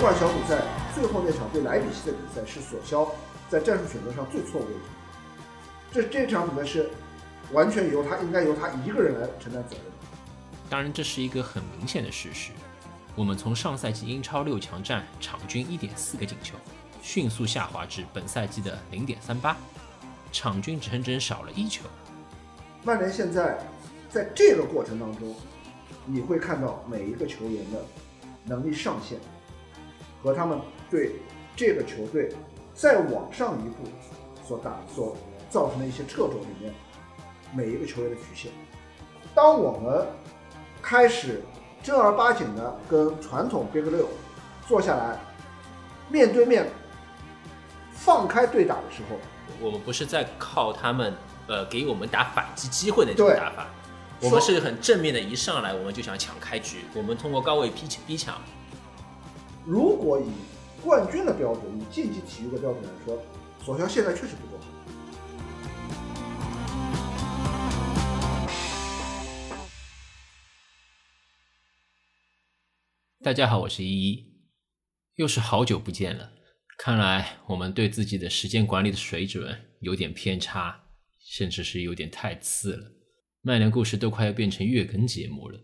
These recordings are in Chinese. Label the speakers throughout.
Speaker 1: 欧冠小组赛最后那场对莱比锡的比赛是索肖在战术选择上最错误的一场。这这场比赛是完全由他应该由他一个人来承担责任。
Speaker 2: 当然，这是一个很明显的事实。我们从上赛季英超六强战场均一点四个进球，迅速下滑至本赛季的零点三八，场均整整少了一球。
Speaker 1: 曼联现在在这个过程当中，你会看到每一个球员的能力上限和他们对这个球队再往上一步所打所造成的一些掣肘里面，每一个球员的局限。当我们开始正儿八经的跟传统 Big 六坐下来面对面放开对打的时候，
Speaker 2: 我们不是在靠他们。呃，给我们打反击机会的那种打法，我们是很正面的，一上来我们就想抢开局，我们通过高位逼逼抢。
Speaker 1: 如果以冠军的标准，以竞技体育的标准来说，索肖现在确实不够好。
Speaker 2: 大家好，我是依依，又是好久不见了，看来我们对自己的时间管理的水准有点偏差。甚至是有点太次了，曼联故事都快要变成月更节目了。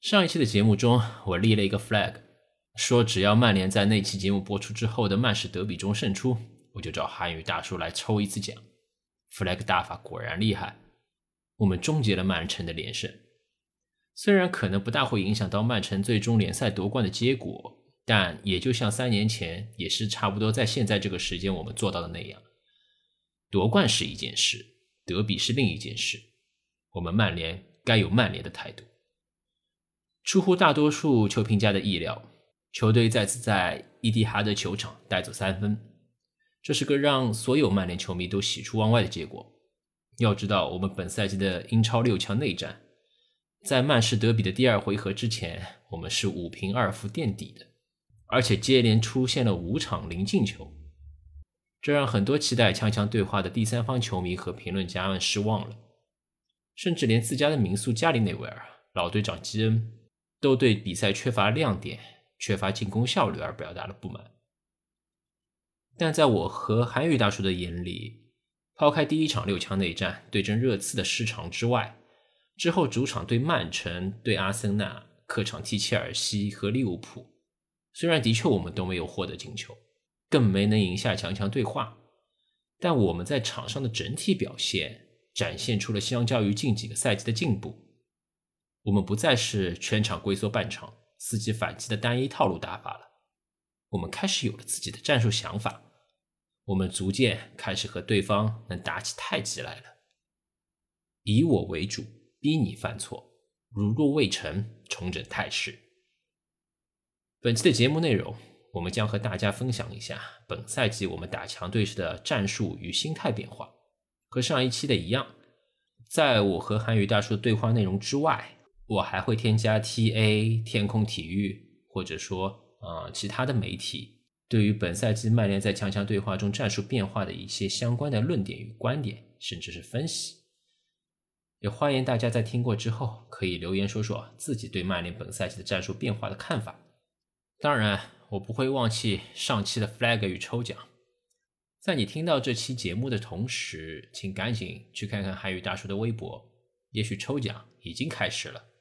Speaker 2: 上一期的节目中，我立了一个 flag，说只要曼联在那期节目播出之后的曼市德比中胜出，我就找韩语大叔来抽一次奖。flag 大法果然厉害，我们终结了曼城的连胜。虽然可能不大会影响到曼城最终联赛夺冠的结果，但也就像三年前，也是差不多在现在这个时间我们做到的那样。夺冠是一件事，德比是另一件事。我们曼联该有曼联的态度。出乎大多数球评家的意料，球队再次在伊蒂哈德球场带走三分，这是个让所有曼联球迷都喜出望外的结果。要知道，我们本赛季的英超六强内战，在曼市德比的第二回合之前，我们是五平二负垫底的，而且接连出现了五场零进球。这让很多期待强强对话的第三方球迷和评论家们失望了，甚至连自家的名宿加里内维尔、老队长基恩都对比赛缺乏亮点、缺乏进攻效率而表达了不满。但在我和韩语大叔的眼里，抛开第一场六强内战对阵热刺的失常之外，之后主场对曼城、对阿森纳、客场踢切尔西和利物浦，虽然的确我们都没有获得进球。更没能赢下强强对话，但我们在场上的整体表现展现出了相较于近几个赛季的进步。我们不再是全场龟缩半场、伺机反击的单一套路打法了，我们开始有了自己的战术想法。我们逐渐开始和对方能打起太极来了，以我为主，逼你犯错，如若未成，重整态势。本期的节目内容。我们将和大家分享一下本赛季我们打强队时的战术与心态变化。和上一期的一样，在我和韩语大叔的对话内容之外，我还会添加 TA 天空体育或者说呃其他的媒体对于本赛季曼联在强强对话中战术变化的一些相关的论点与观点，甚至是分析。也欢迎大家在听过之后可以留言说说自己对曼联本赛季的战术变化的看法。当然。我不会忘记上期的 flag 与抽奖。在你听到这期节目的同时，请赶紧去看看韩语大叔的微博，也许抽奖已经开始了。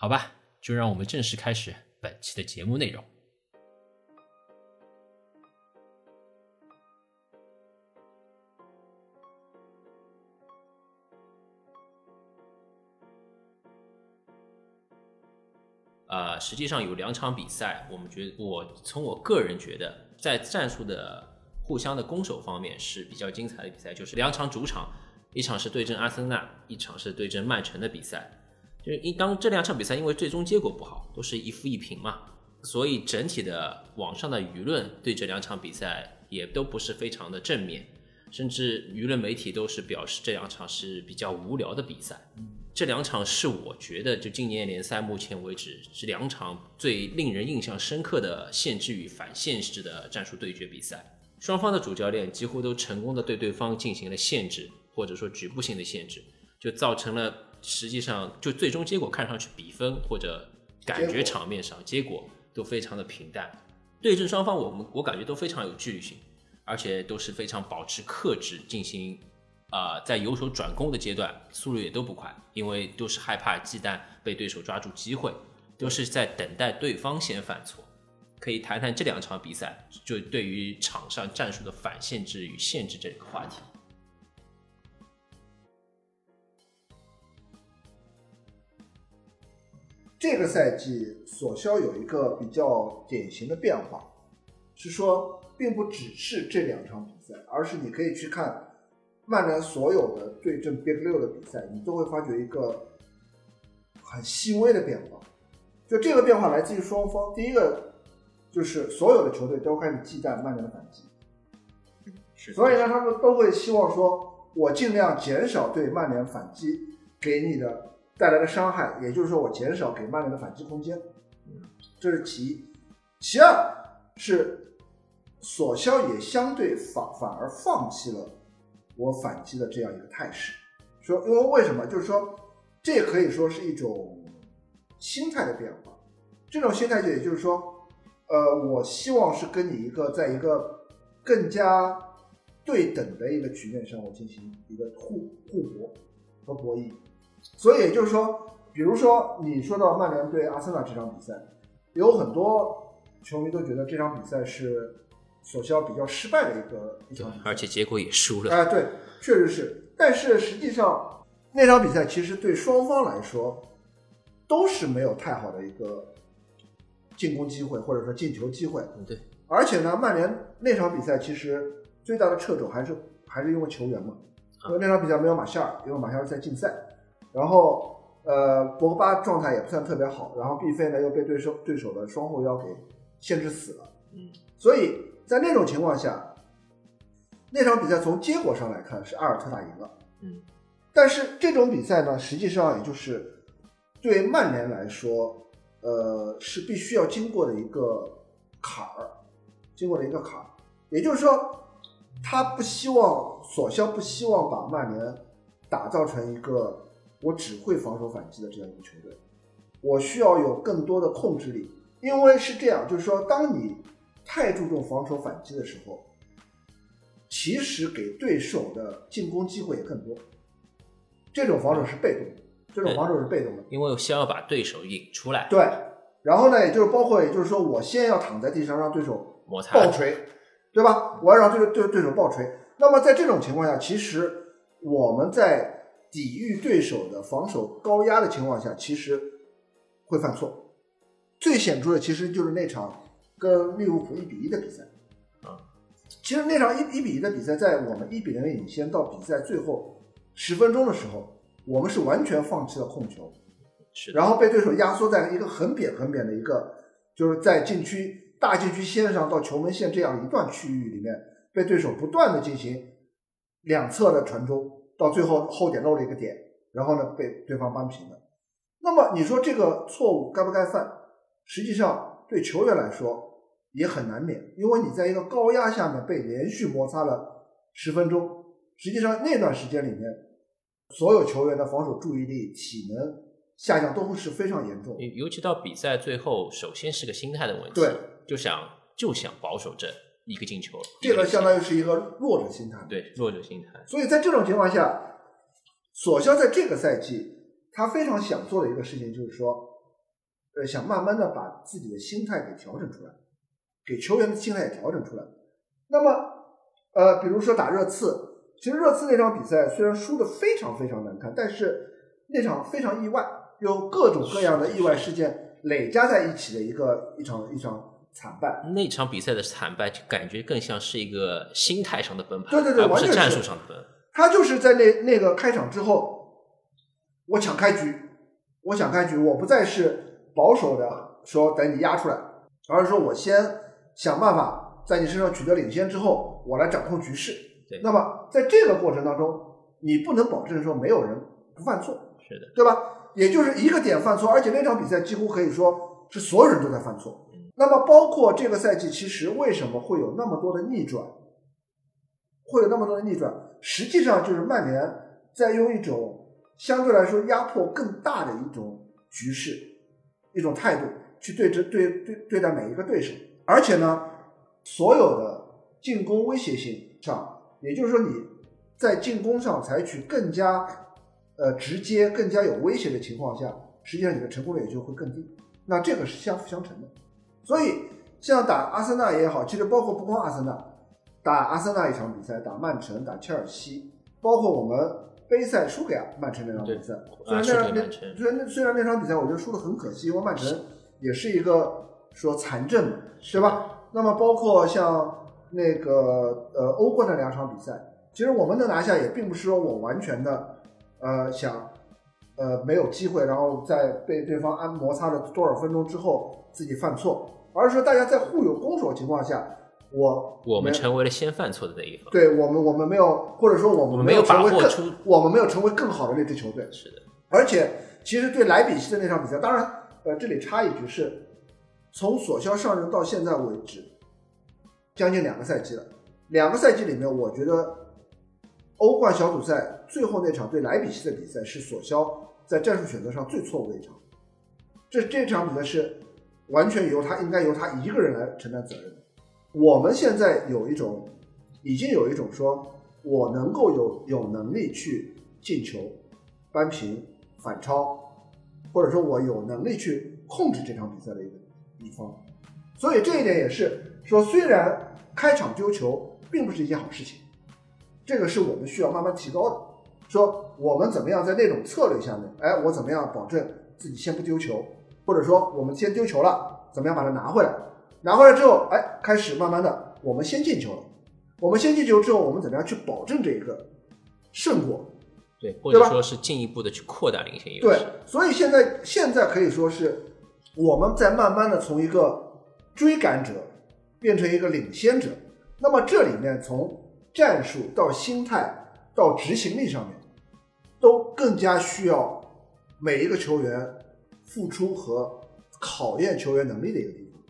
Speaker 2: 好吧，就让我们正式开始本期的节目内容。呃，实际上有两场比赛，我们觉得我从我个人觉得，在战术的互相的攻守方面是比较精彩的比赛，就是两场主场，一场是对阵阿森纳，一场是对阵曼城的比赛。就是因当这两场比赛因为最终结果不好，都是一负一平嘛，所以整体的网上的舆论对这两场比赛也都不是非常的正面，甚至舆论媒体都是表示这两场是比较无聊的比赛。这两场是我觉得，就今年联赛目前为止是两场最令人印象深刻的限制与反限制的战术对决比赛。双方的主教练几乎都成功的对对方进行了限制，或者说局部性的限制，就造成了实际上就最终结果看上去比分或者感觉场面上结果都非常的平淡。对阵双方，我们我感觉都非常有纪律性，而且都是非常保持克制进行。啊，在由守转攻的阶段，速度也都不快，因为都是害怕忌惮被对手抓住机会，都是在等待对方先犯错。可以谈谈这两场比赛，就对于场上战术的反限制与限制这个话题。
Speaker 1: 这个赛季索肖有一个比较典型的变化，是说并不只是这两场比赛，而是你可以去看。曼联所有的对阵 Big 六的比赛，你都会发觉一个很细微的变化。就这个变化来自于双方，第一个就是所有的球队都开始忌惮曼联的反击，所以呢，他们都会希望说，我尽量减少对曼联反击给你的带来的伤害，也就是说，我减少给曼联的反击空间。这是其一，其二是索肖也相对反反而放弃了。我反击的这样一个态势，说，因为为什么？就是说，这也可以说是一种心态的变化。这种心态就也就是说，呃，我希望是跟你一个在一个更加对等的一个局面上，我进行一个互互搏和博弈。所以也就是说，比如说你说到曼联对阿森纳这场比赛，有很多球迷都觉得这场比赛是。索肖比较失败的一个一场，
Speaker 2: 而且结果也输了。
Speaker 1: 哎，对，确实是。但是实际上那场比赛其实对双方来说都是没有太好的一个进攻机会，或者说进球机会。
Speaker 2: 对。
Speaker 1: 而且呢，曼联那场比赛其实最大的掣肘还是还是因为球员嘛，因为那场比赛没有马夏尔，因为马夏尔在禁赛。然后呃，博格巴状态也不算特别好，然后毕费呢又被对手对手的双后腰给限制死了。嗯。所以。在那种情况下，那场比赛从结果上来看是阿尔特塔赢了，
Speaker 2: 嗯，
Speaker 1: 但是这种比赛呢，实际上也就是对曼联来说，呃，是必须要经过的一个坎儿，经过的一个坎儿，也就是说，他不希望索肖不希望把曼联打造成一个我只会防守反击的这样一个球队，我需要有更多的控制力，因为是这样，就是说，当你太注重防守反击的时候，其实给对手的进攻机会也更多。这种防守是被动的，这种防守是被动的，
Speaker 2: 因为先要把对手引出来。
Speaker 1: 对，然后呢，也就是包括，也就是说，我先要躺在地上让对手
Speaker 2: 摩擦
Speaker 1: 爆锤，对吧？我要让对对对手爆锤。那么在这种情况下，其实我们在抵御对手的防守高压的情况下，其实会犯错。最显著的其实就是那场。跟利物浦一比一的比赛，
Speaker 2: 啊，
Speaker 1: 其实那场一一比一的比赛，在我们一比零领先到比赛最后十分钟的时候，我们是完全放弃了控球，
Speaker 2: 是，
Speaker 1: 然后被对手压缩在一个很扁很扁的一个，就是在禁区大禁区线上到球门线这样一段区域里面，被对手不断的进行两侧的传中，到最后后点漏了一个点，然后呢被对方扳平了。那么你说这个错误该不该犯？实际上对球员来说，也很难免，因为你在一个高压下面被连续摩擦了十分钟，实际上那段时间里面，所有球员的防守注意力、体能下降都是非常严重。
Speaker 2: 尤其到比赛最后，首先是个心态的问题，
Speaker 1: 对，
Speaker 2: 就想就想保守这一个进球，
Speaker 1: 这个相当于是一个弱者心态，
Speaker 2: 对，弱者心态。
Speaker 1: 所以在这种情况下，索肖在这个赛季他非常想做的一个事情就是说，呃，想慢慢的把自己的心态给调整出来。给球员的心态也调整出来。那么，呃，比如说打热刺，其实热刺那场比赛虽然输的非常非常难看，但是那场非常意外，有各种各样的意外事件累加在一起的一个一场一场惨败。
Speaker 2: 那场比赛的惨败，感觉更像是一个心态上的崩盘，
Speaker 1: 对对对，
Speaker 2: 而不是战术上的崩。
Speaker 1: 他就是在那那个开场之后，我抢开局，我想开局，我不再是保守的说等你压出来，而是说我先。想办法在你身上取得领先之后，我来掌控局势。
Speaker 2: 对，
Speaker 1: 那么在这个过程当中，你不能保证说没有人不犯错，
Speaker 2: 是的，
Speaker 1: 对吧？也就是一个点犯错，而且那场比赛几乎可以说是所有人都在犯错。那么包括这个赛季，其实为什么会有那么多的逆转？会有那么多的逆转，实际上就是曼联在用一种相对来说压迫更大的一种局势、一种态度。去对着对对对待每一个对手，而且呢，所有的进攻威胁性上，也就是说你在进攻上采取更加呃直接、更加有威胁的情况下，实际上你的成功率也就会更低。那这个是相辅相成的。所以像打阿森纳也好，其实包括不光阿森纳，打阿森纳一场比赛，打曼城、打切尔西，包括我们杯赛输给曼城那场比赛，虽然那场那虽然虽然那场比赛我觉得输的很可惜，因为曼城也是一个说残阵嘛，对吧？那么包括像那个呃欧冠的两场比赛，其实我们能拿下也并不是说我完全的呃想呃没有机会，然后在被对方按摩擦了多少分钟之后自己犯错，而是说大家在互有攻守情况下，我
Speaker 2: 我们成为了先犯错的那一方。
Speaker 1: 对我们我们没有或者说我
Speaker 2: 们
Speaker 1: 没有
Speaker 2: 把握出
Speaker 1: 我们没有成为更好的那支球队。
Speaker 2: 是的，
Speaker 1: 而且其实对莱比锡的那场比赛，当然呃这里插一句是。从索肖上任到现在为止，将近两个赛季了。两个赛季里面，我觉得欧冠小组赛最后那场对莱比锡的比赛是索肖在战术选择上最错误的一场。这这场比赛是完全由他应该由他一个人来承担责任。我们现在有一种，已经有一种说，我能够有有能力去进球、扳平、反超，或者说我有能力去控制这场比赛的一个。一方，所以这一点也是说，虽然开场丢球并不是一件好事情，这个是我们需要慢慢提高的。说我们怎么样在那种策略下面，哎，我怎么样保证自己先不丢球，或者说我们先丢球了，怎么样把它拿回来？拿回来之后，哎，开始慢慢的我们先进球了。我们先进球之后，我们怎么样去保证这一个胜果？
Speaker 2: 对，或者说是进一步的去扩大领先优
Speaker 1: 势。对，所以现在现在可以说是。我们在慢慢的从一个追赶者变成一个领先者，那么这里面从战术到心态到执行力上面，都更加需要每一个球员付出和考验球员能力的一个地方，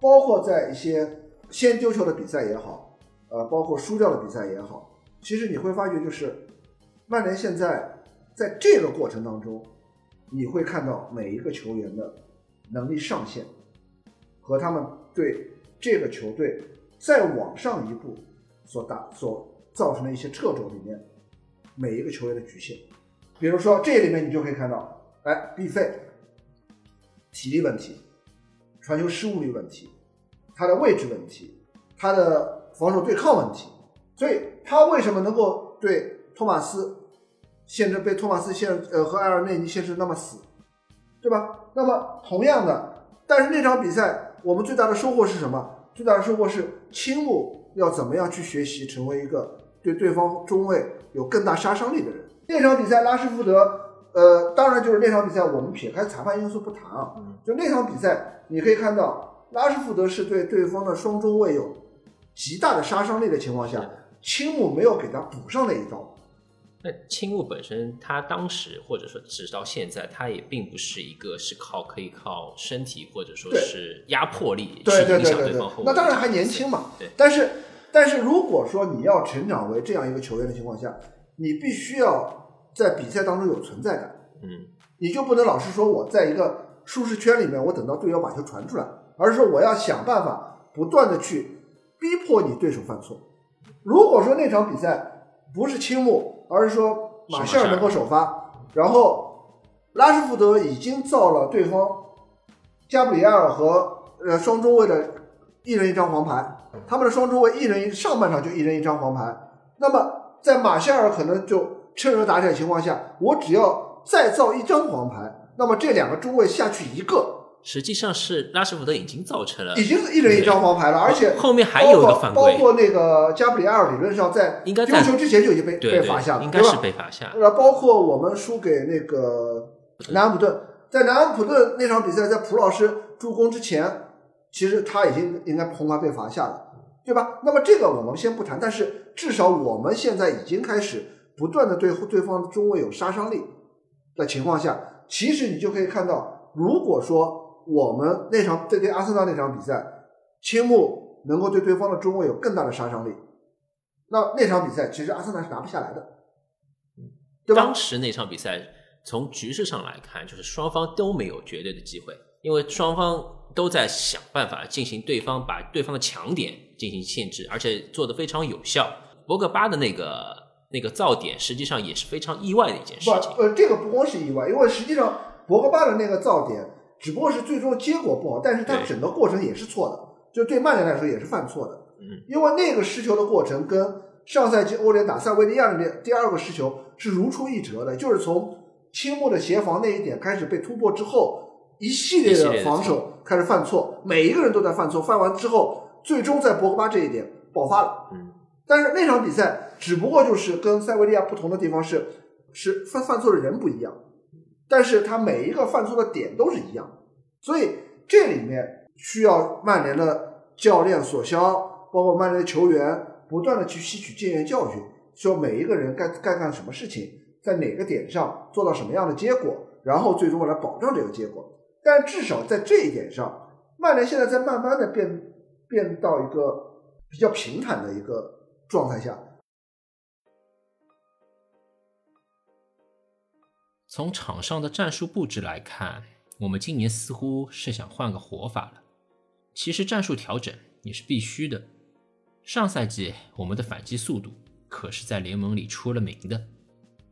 Speaker 1: 包括在一些先丢球的比赛也好，呃，包括输掉的比赛也好，其实你会发觉，就是曼联现在在这个过程当中，你会看到每一个球员的。能力上限和他们对这个球队再往上一步所打所造成的一些掣肘里面，每一个球员的局限。比如说这里面你就可以看到，哎，毕费体力问题、传球失误率问题、他的位置问题、他的防守对抗问题，所以他为什么能够对托马斯限制被托马斯限呃和埃尔内尼限制那么死？对吧？那么同样的，但是那场比赛我们最大的收获是什么？最大的收获是青木要怎么样去学习，成为一个对对方中卫有更大杀伤力的人。那场比赛拉什福德，呃，当然就是那场比赛我们撇开裁判因素不谈啊，就那场比赛你可以看到拉什福德是对对方的双中卫有极大的杀伤力的情况下，青木没有给他补上那一刀。
Speaker 2: 那青木本身，他当时或者说直到现在，他也并不是一个是靠可以靠身体或者说是压迫力去影响对方后。
Speaker 1: 那当然还年轻嘛。
Speaker 2: 对。
Speaker 1: 但是，但是如果说你要成长为这样一个球员的情况下，你必须要在比赛当中有存在感。
Speaker 2: 嗯。
Speaker 1: 你就不能老是说我在一个舒适圈里面，我等到队友把球传出来，而是说我要想办法不断的去逼迫你对手犯错。如果说那场比赛不是青木。而是说马歇尔能够首发，然后拉什福德已经造了对方加布里埃尔和呃双中卫的一人一张黄牌，他们的双中卫一人一上半场就一人一张黄牌。那么在马歇尔可能就趁热打铁的情况下，我只要再造一张黄牌，那么这两个中卫下去一个。
Speaker 2: 实际上是拉什福德已经造成了，
Speaker 1: 已经是一人一张黄牌了，而且
Speaker 2: 后面还有一个犯
Speaker 1: 规，包括那个加布里埃尔理论上在丢球之前就已经被被罚下了，
Speaker 2: 应该是被罚下。
Speaker 1: 呃，包括我们输给那个南安普顿，在南安普顿那场比赛，在普老师助攻之前，其实他已经应该红牌被罚下了，对吧？那么这个我们先不谈，但是至少我们现在已经开始不断的对对方的中卫有杀伤力的情况下，其实你就可以看到，如果说。我们那场对对阿森纳那场比赛，青木能够对对方的中卫有更大的杀伤力，那那场比赛其实阿森纳是拿不下来的，对吧？
Speaker 2: 当时那场比赛从局势上来看，就是双方都没有绝对的机会。因为双方都在想办法进行对方把对方的强点进行限制，而且做得非常有效。博格巴的那个那个噪点，实际上也是非常意外的一件事
Speaker 1: 不，
Speaker 2: 情。
Speaker 1: 呃，这个不光是意外，因为实际上博格巴的那个噪点，只不过是最终结果不好，但是他整个过程也是错的，就对曼联来说也是犯错的。
Speaker 2: 嗯，
Speaker 1: 因为那个失球的过程跟上赛季欧联打塞维利亚那边第二个失球是如出一辙的，就是从青木的协防那一点开始被突破之后，一系列
Speaker 2: 的
Speaker 1: 防守开始犯错，每一个人都在犯错，犯完之后，最终在博格巴这一点爆发了。
Speaker 2: 嗯，
Speaker 1: 但是那场比赛只不过就是跟塞维利亚不同的地方是，是犯犯错的人不一样，但是他每一个犯错的点都是一样，所以这里面需要曼联的教练索肖，包括曼联的球员不断的去吸取经验教训，说每一个人该该干什么事情，在哪个点上做到什么样的结果，然后最终来保证这个结果。但至少在这一点上，曼联现在在慢慢的变变到一个比较平坦的一个状态下。
Speaker 2: 从场上的战术布置来看，我们今年似乎是想换个活法了。其实战术调整也是必须的。上赛季我们的反击速度可是在联盟里出了名的，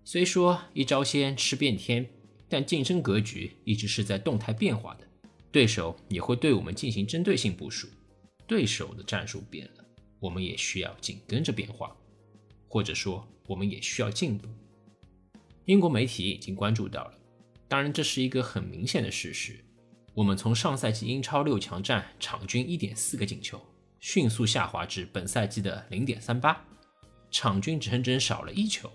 Speaker 2: 虽说一招鲜吃遍天，但竞争格局一直是在动态变化的，对手也会对我们进行针对性部署。对手的战术变了，我们也需要紧跟着变化，或者说我们也需要进步。英国媒体已经关注到了，当然这是一个很明显的事实。我们从上赛季英超六强战场均一点四个进球，迅速下滑至本赛季的零点三八，场均整整少了一球。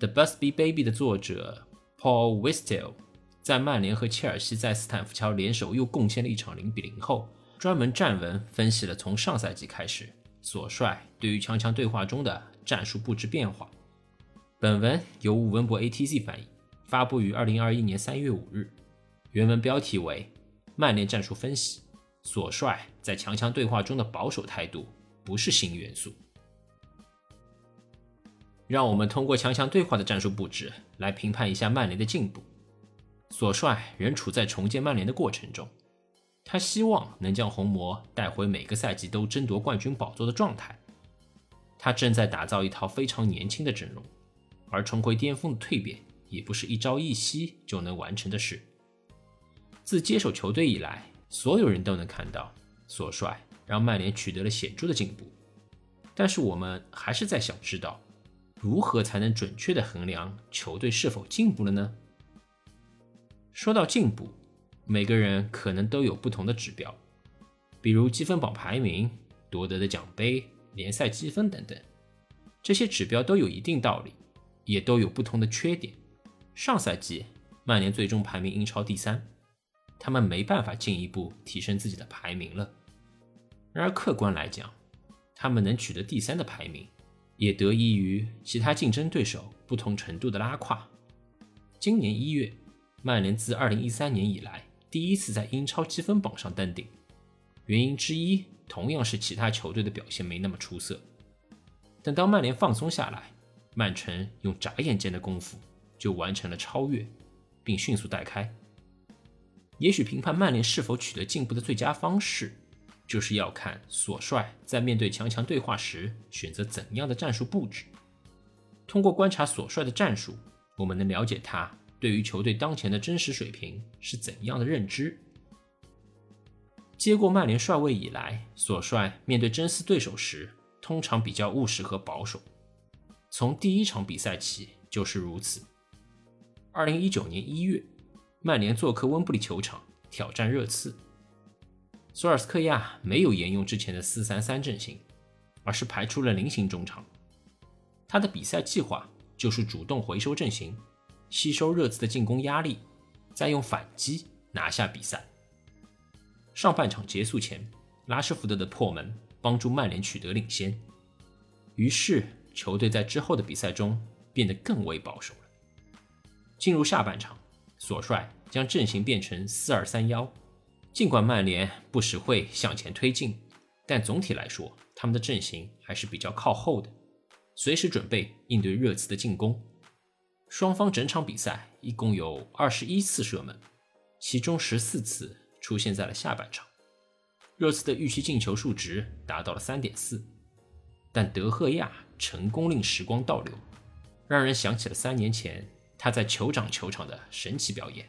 Speaker 2: The Busby Baby 的作者 Paul Wistel 在曼联和切尔西在斯坦福桥联手又贡献了一场零比零后，专门撰文分析了从上赛季开始索帅对于强强对话中的战术布置变化。本文由吴文博 ATC 翻译，发布于二零二一年三月五日。原文标题为《曼联战术分析：索帅在强强对话中的保守态度不是新元素》。让我们通过强强对话的战术布置来评判一下曼联的进步。索帅仍处在重建曼联的过程中，他希望能将红魔带回每个赛季都争夺冠军宝座的状态。他正在打造一套非常年轻的阵容。而重回巅峰的蜕变也不是一朝一夕就能完成的事。自接手球队以来，所有人都能看到索帅让曼联取得了显著的进步。但是我们还是在想知道，如何才能准确地衡量球队是否进步了呢？说到进步，每个人可能都有不同的指标，比如积分榜排名、夺得的奖杯、联赛积分等等，这些指标都有一定道理。也都有不同的缺点。上赛季，曼联最终排名英超第三，他们没办法进一步提升自己的排名了。然而，客观来讲，他们能取得第三的排名，也得益于其他竞争对手不同程度的拉胯。今年一月，曼联自2013年以来第一次在英超积分榜上登顶，原因之一同样是其他球队的表现没那么出色。但当曼联放松下来，曼城用眨眼间的功夫就完成了超越，并迅速带开。也许评判曼联是否取得进步的最佳方式，就是要看索帅在面对强强对话时选择怎样的战术布置。通过观察索帅的战术，我们能了解他对于球队当前的真实水平是怎样的认知。接过曼联帅位以来，索帅面对真丝对手时，通常比较务实和保守。从第一场比赛起就是如此。二零一九年一月，曼联做客温布利球场挑战热刺，索尔斯克亚没有沿用之前的四三三阵型，而是排出了菱形中场。他的比赛计划就是主动回收阵型，吸收热刺的进攻压力，再用反击拿下比赛。上半场结束前，拉什福德的破门帮助曼联取得领先，于是。球队在之后的比赛中变得更为保守了。进入下半场，索帅将阵型变成四二三幺。尽管曼联不时会向前推进，但总体来说，他们的阵型还是比较靠后的，随时准备应对热刺的进攻。双方整场比赛一共有二十一次射门，其中十四次出现在了下半场。热刺的预期进球数值达到了三点四，但德赫亚成功令时光倒流，让人想起了三年前他在酋长球场的神奇表演。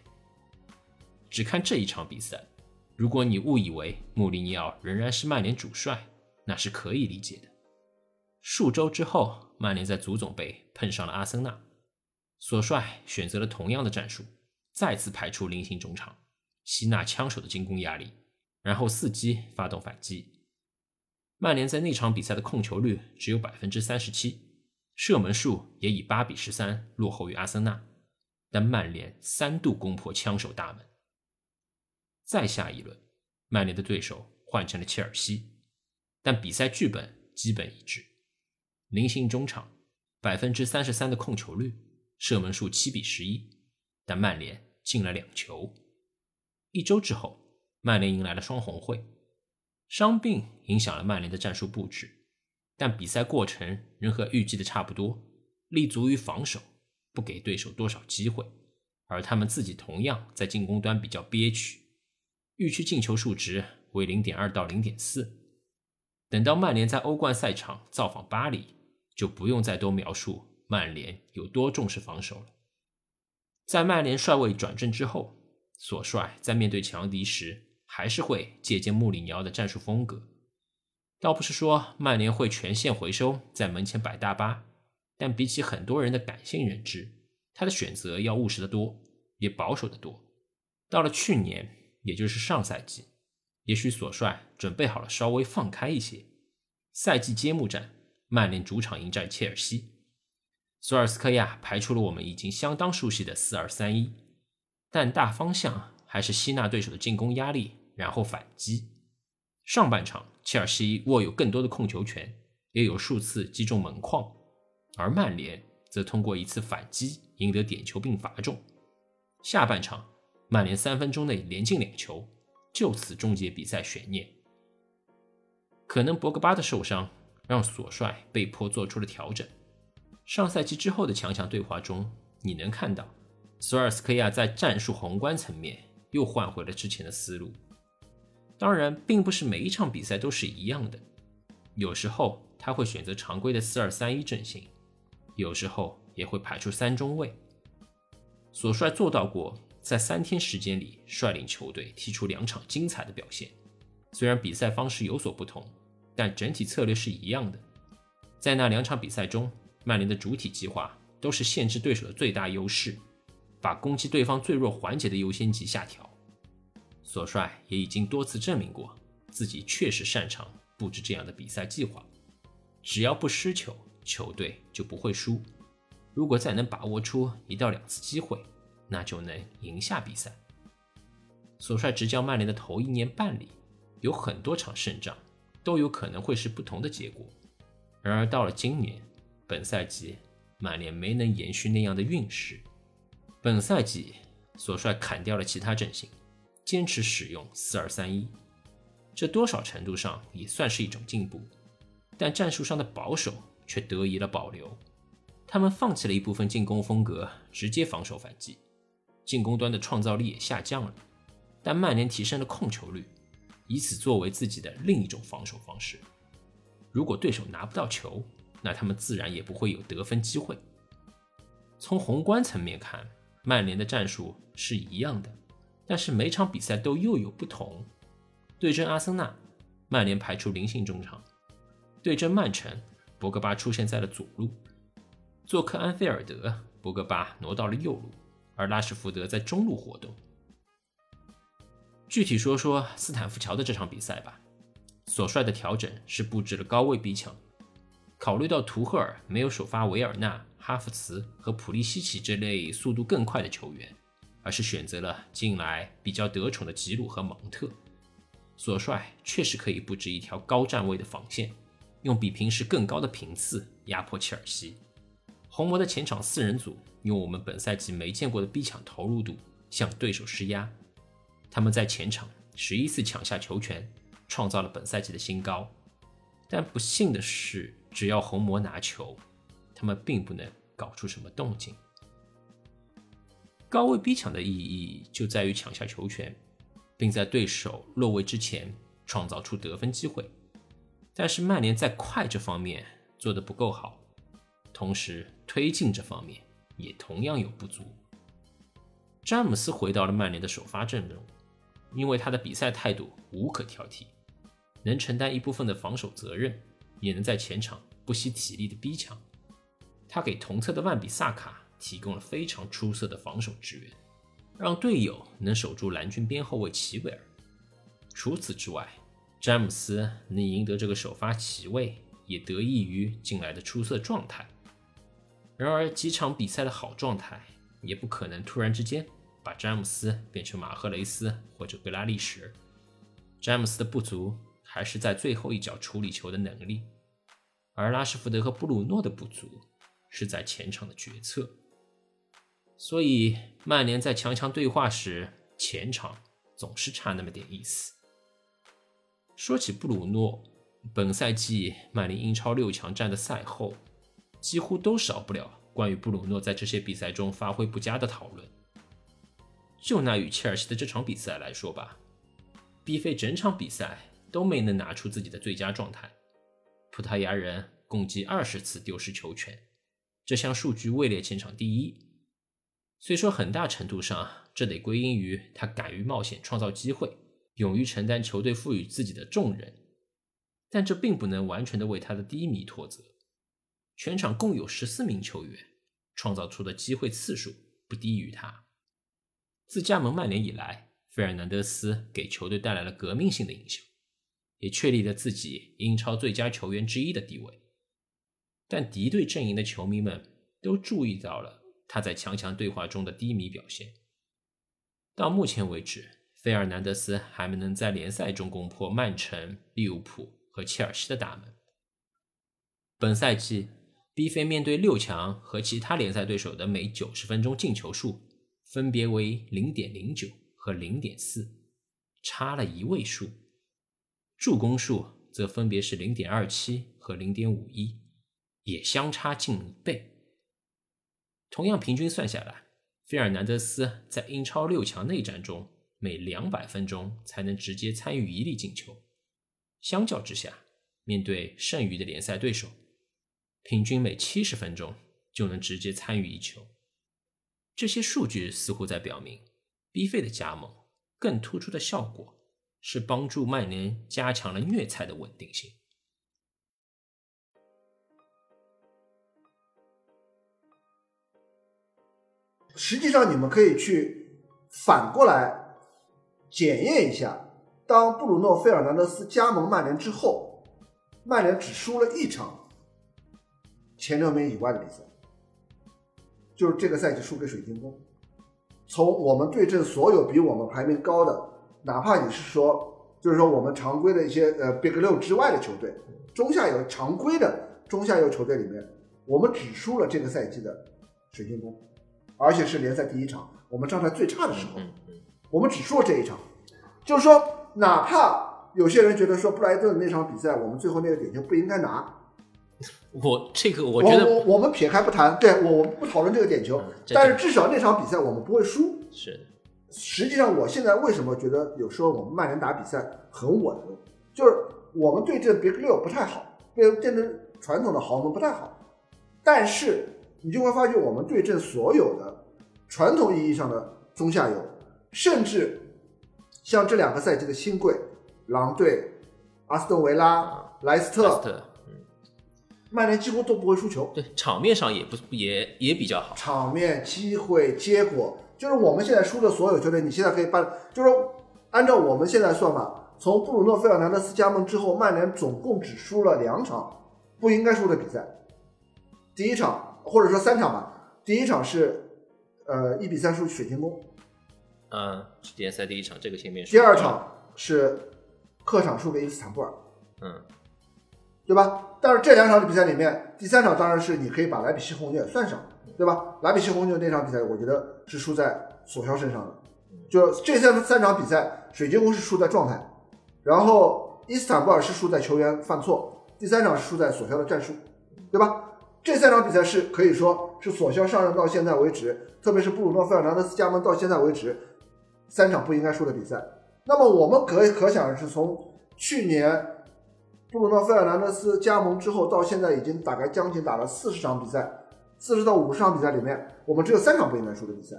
Speaker 2: 只看这一场比赛，如果你误以为穆里尼奥仍然是曼联主帅，那是可以理解的。数周之后，曼联在足总杯碰上了阿森纳，索帅选择了同样的战术，再次排出菱形中场，吸纳枪手的进攻压力。然后伺机发动反击。曼联在那场比赛的控球率只有百分之三十七，射门数也以八比十三落后于阿森纳。但曼联三度攻破枪手大门。再下一轮，曼联的对手换成了切尔西，但比赛剧本基本一致。菱形中场，百分之三十三的控球率，射门数七比十一，但曼联进了两球。一周之后。曼联迎来了双红会，伤病影响了曼联的战术布置，但比赛过程仍和预计的差不多，立足于防守，不给对手多少机会，而他们自己同样在进攻端比较憋屈，预期进球数值为零点二到零点四。等到曼联在欧冠赛场造访巴黎，就不用再多描述曼联有多重视防守了。在曼联帅位转正之后，索帅在面对强敌时。还是会借鉴穆里尼奥的战术风格，倒不是说曼联会全线回收，在门前摆大巴，但比起很多人的感性认知，他的选择要务实的多，也保守的多。到了去年，也就是上赛季，也许索帅准备好了稍微放开一些。赛季揭幕战，曼联主场迎战切尔西，索尔斯克亚排出了我们已经相当熟悉的四二三一，但大方向还是吸纳对手的进攻压力。然后反击。上半场，切尔西握有更多的控球权，也有数次击中门框，而曼联则通过一次反击赢得点球并罚中。下半场，曼联三分钟内连进两球，就此终结比赛悬念。可能博格巴的受伤让索帅被迫做出了调整。上赛季之后的强强对话中，你能看到索尔斯克亚在战术宏观层面又换回了之前的思路。当然，并不是每一场比赛都是一样的。有时候他会选择常规的四二三一阵型，有时候也会排出三中卫。索帅做到过在三天时间里率领球队踢出两场精彩的表现。虽然比赛方式有所不同，但整体策略是一样的。在那两场比赛中，曼联的主体计划都是限制对手的最大优势，把攻击对方最弱环节的优先级下调。索帅也已经多次证明过，自己确实擅长布置这样的比赛计划。只要不失球，球队就不会输。如果再能把握出一到两次机会，那就能赢下比赛。索帅执教曼联的头一年半里，有很多场胜仗都有可能会是不同的结果。然而到了今年，本赛季曼联没能延续那样的运势。本赛季，索帅砍掉了其他阵型。坚持使用四二三一，这多少程度上也算是一种进步，但战术上的保守却得以了保留。他们放弃了一部分进攻风格，直接防守反击，进攻端的创造力也下降了。但曼联提升了控球率，以此作为自己的另一种防守方式。如果对手拿不到球，那他们自然也不会有得分机会。从宏观层面看，曼联的战术是一样的。但是每场比赛都又有不同。对阵阿森纳，曼联排出菱形中场；对阵曼城，博格巴出现在了左路；做客安菲尔德，博格巴挪到了右路，而拉什福德在中路活动。具体说说斯坦福桥的这场比赛吧。所帅的调整是布置了高位逼抢，考虑到图赫尔没有首发维尔纳、哈弗茨和普利西奇这类速度更快的球员。而是选择了近来比较得宠的吉鲁和蒙特。索帅确实可以布置一条高站位的防线，用比平时更高的频次压迫切尔西。红魔的前场四人组用我们本赛季没见过的逼抢投入度向对手施压。他们在前场十一次抢下球权，创造了本赛季的新高。但不幸的是，只要红魔拿球，他们并不能搞出什么动静。高位逼抢的意义就在于抢下球权，并在对手落位之前创造出得分机会。但是曼联在快这方面做得不够好，同时推进这方面也同样有不足。詹姆斯回到了曼联的首发阵容，因为他的比赛态度无可挑剔，能承担一部分的防守责任，也能在前场不惜体力的逼抢。他给同侧的万比萨卡提供了非常出色的防守支援，让队友能守住蓝军边后卫齐维尔。除此之外，詹姆斯能赢得这个首发席位，也得益于近来的出色状态。然而，几场比赛的好状态也不可能突然之间把詹姆斯变成马赫雷斯或者格拉利什。詹姆斯的不足还是在最后一脚处理球的能力，而拉什福德和布鲁诺的不足是在前场的决策。所以，曼联在强强对话时，前场总是差那么点意思。说起布鲁诺，本赛季曼联英超六强战的赛后，几乎都少不了关于布鲁诺在这些比赛中发挥不佳的讨论。就拿与切尔西的这场比赛来说吧，毕费整场比赛都没能拿出自己的最佳状态，葡萄牙人共计二十次丢失球权，这项数据位列前场第一。虽说很大程度上这得归因于他敢于冒险创造机会，勇于承担球队赋予自己的重任，但这并不能完全的为他的低迷脱责。全场共有十四名球员创造出的机会次数不低于他。自加盟曼联以来，费尔南德斯给球队带来了革命性的影响，也确立了自己英超最佳球员之一的地位。但敌对阵营的球迷们都注意到了。他在强强对话中的低迷表现，到目前为止，费尔南德斯还没能在联赛中攻破曼城、利物浦和切尔西的大门。本赛季，B 费面对六强和其他联赛对手的每九十分钟进球数分别为零点零九和零点四，差了一位数；助攻数则分别是零点二七和零点五一，也相差近一倍。同样平均算下来，费尔南德斯在英超六强内战中每两百分钟才能直接参与一粒进球。相较之下，面对剩余的联赛对手，平均每七十分钟就能直接参与一球。这些数据似乎在表明，B 费的加盟更突出的效果是帮助曼联加强了虐菜的稳定性。
Speaker 1: 实际上，你们可以去反过来检验一下，当布鲁诺·费尔南德斯加盟曼联之后，曼联只输了一场前六名以外的比赛，就是这个赛季输给水晶宫。从我们对阵所有比我们排名高的，哪怕你是说，就是说我们常规的一些呃 Big 六之外的球队，中下游常规的中下游球队里面，我们只输了这个赛季的水晶宫。而且是联赛第一场，我们状态最差的时候，我们只输了这一场。就是说，哪怕有些人觉得说布莱顿那场比赛，我们最后那个点球不应该拿，
Speaker 2: 我这个我
Speaker 1: 我
Speaker 2: 觉得
Speaker 1: 我我们撇开不谈，对我我们不讨论这个点球，
Speaker 2: 这
Speaker 1: 但是至少那场比赛我们不会输。
Speaker 2: 是的
Speaker 1: 实际上，我现在为什么觉得有时候我们曼联打比赛很稳，就是我们对阵 Big 六不太好，对对阵传统的豪门不太好，但是你就会发现我们对阵所有的传统意义上的中下游，甚至像这两个赛季的新贵狼队、阿斯顿维拉、莱斯特，曼联几乎都不会输球。
Speaker 2: 对，场面上也不也也比较好。
Speaker 1: 场面、机会、结果，就是我们现在输的所有球队，你现在可以办，就是按照我们现在算法，从布鲁诺·费尔南德斯加盟之后，曼联总共只输了两场不应该输的比赛。第一场或者说三场吧，第一场是呃一比三输水晶宫，
Speaker 2: 嗯，是联赛第一场这个前面说。
Speaker 1: 第二，场是客场输给伊斯坦布尔，
Speaker 2: 嗯，
Speaker 1: 对吧？但是这两场比赛里面，第三场当然是你可以把莱比锡红牛也算上，对吧？莱比锡红牛那场比赛，我觉得是输在索肖身上的。就这三三场比赛，水晶宫是输在状态，然后伊斯坦布尔是输在球员犯错，第三场是输在索肖的战术，对吧？这三场比赛是可以说是索肖上任到现在为止，特别是布鲁诺·费尔南德斯加盟到现在为止，三场不应该输的比赛。那么我们可可想而知，从去年布鲁诺·费尔南德斯加盟之后到现在，已经大概将近打了四十场比赛，四十到五十场比赛里面，我们只有三场不应该输的比赛，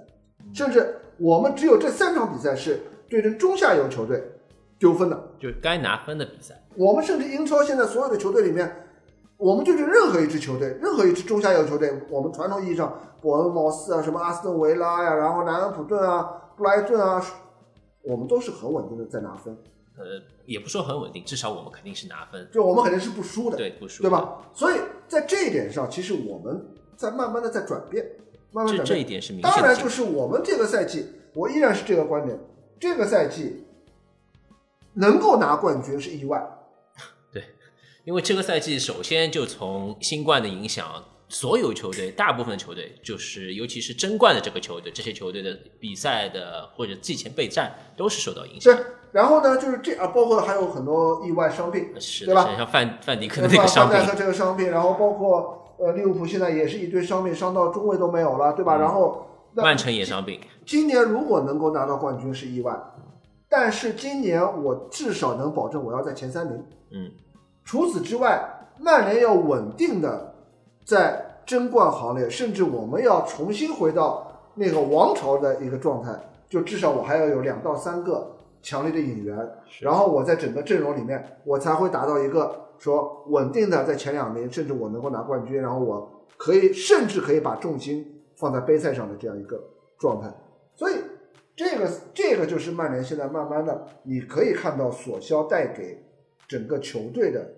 Speaker 1: 甚至我们只有这三场比赛是对阵中下游球队丢分的。
Speaker 2: 就是该拿分的比赛。
Speaker 1: 我们甚至英超现在所有的球队里面，我们对阵任何一支球队，任何一支中下游球队，我们传统意义上伯恩茅斯啊，什么阿斯顿维拉呀，然后南安普顿啊、布莱顿啊，我们都是很稳定的在拿分，
Speaker 2: 呃，也不说很稳定，至少我们肯定是拿分。
Speaker 1: 就我们肯定是不输的，
Speaker 2: 对，不输，
Speaker 1: 对？吧？所以在这一点上，其实我们在慢慢的在转变，慢慢
Speaker 2: 这
Speaker 1: 转变。
Speaker 2: 这一点是明显的。
Speaker 1: 当然，就是我们这个赛季，我依然是这个观点，这个赛季能够拿冠军是意外，对
Speaker 2: 因为这个赛季首先就从新冠的影响，所有球队，大部分球队，就是尤其是争冠的这个球队，这些球队的比赛的或者季前备战都是受到影响。
Speaker 1: 是。然后呢，就是这啊，包括还有很多意外伤病，
Speaker 2: 是
Speaker 1: 对吧，
Speaker 2: 像范范迪克的那个伤病
Speaker 1: 范戴，克这个伤病，然后包括呃利物浦现在也是一堆伤病，伤到中卫都没有了，对吧？然后
Speaker 2: 曼城也伤病，
Speaker 1: 今年如果能够拿到冠军是意外，但是今年我至少能保证我要在前三名。
Speaker 2: 嗯，
Speaker 1: 除此之外，曼联要稳定的在争冠行列，甚至我们要重新回到那个王朝的一个状态，就至少我还要有两到三个强力的引援，然后我在整个阵容里面，我才会达到一个说稳定的在前两名，甚至我能够拿冠军，然后我可以甚至可以把重心放在杯赛上的这样一个状态。所以这个这个就是曼联现在慢慢的，你可以看到索肖带给整个球队的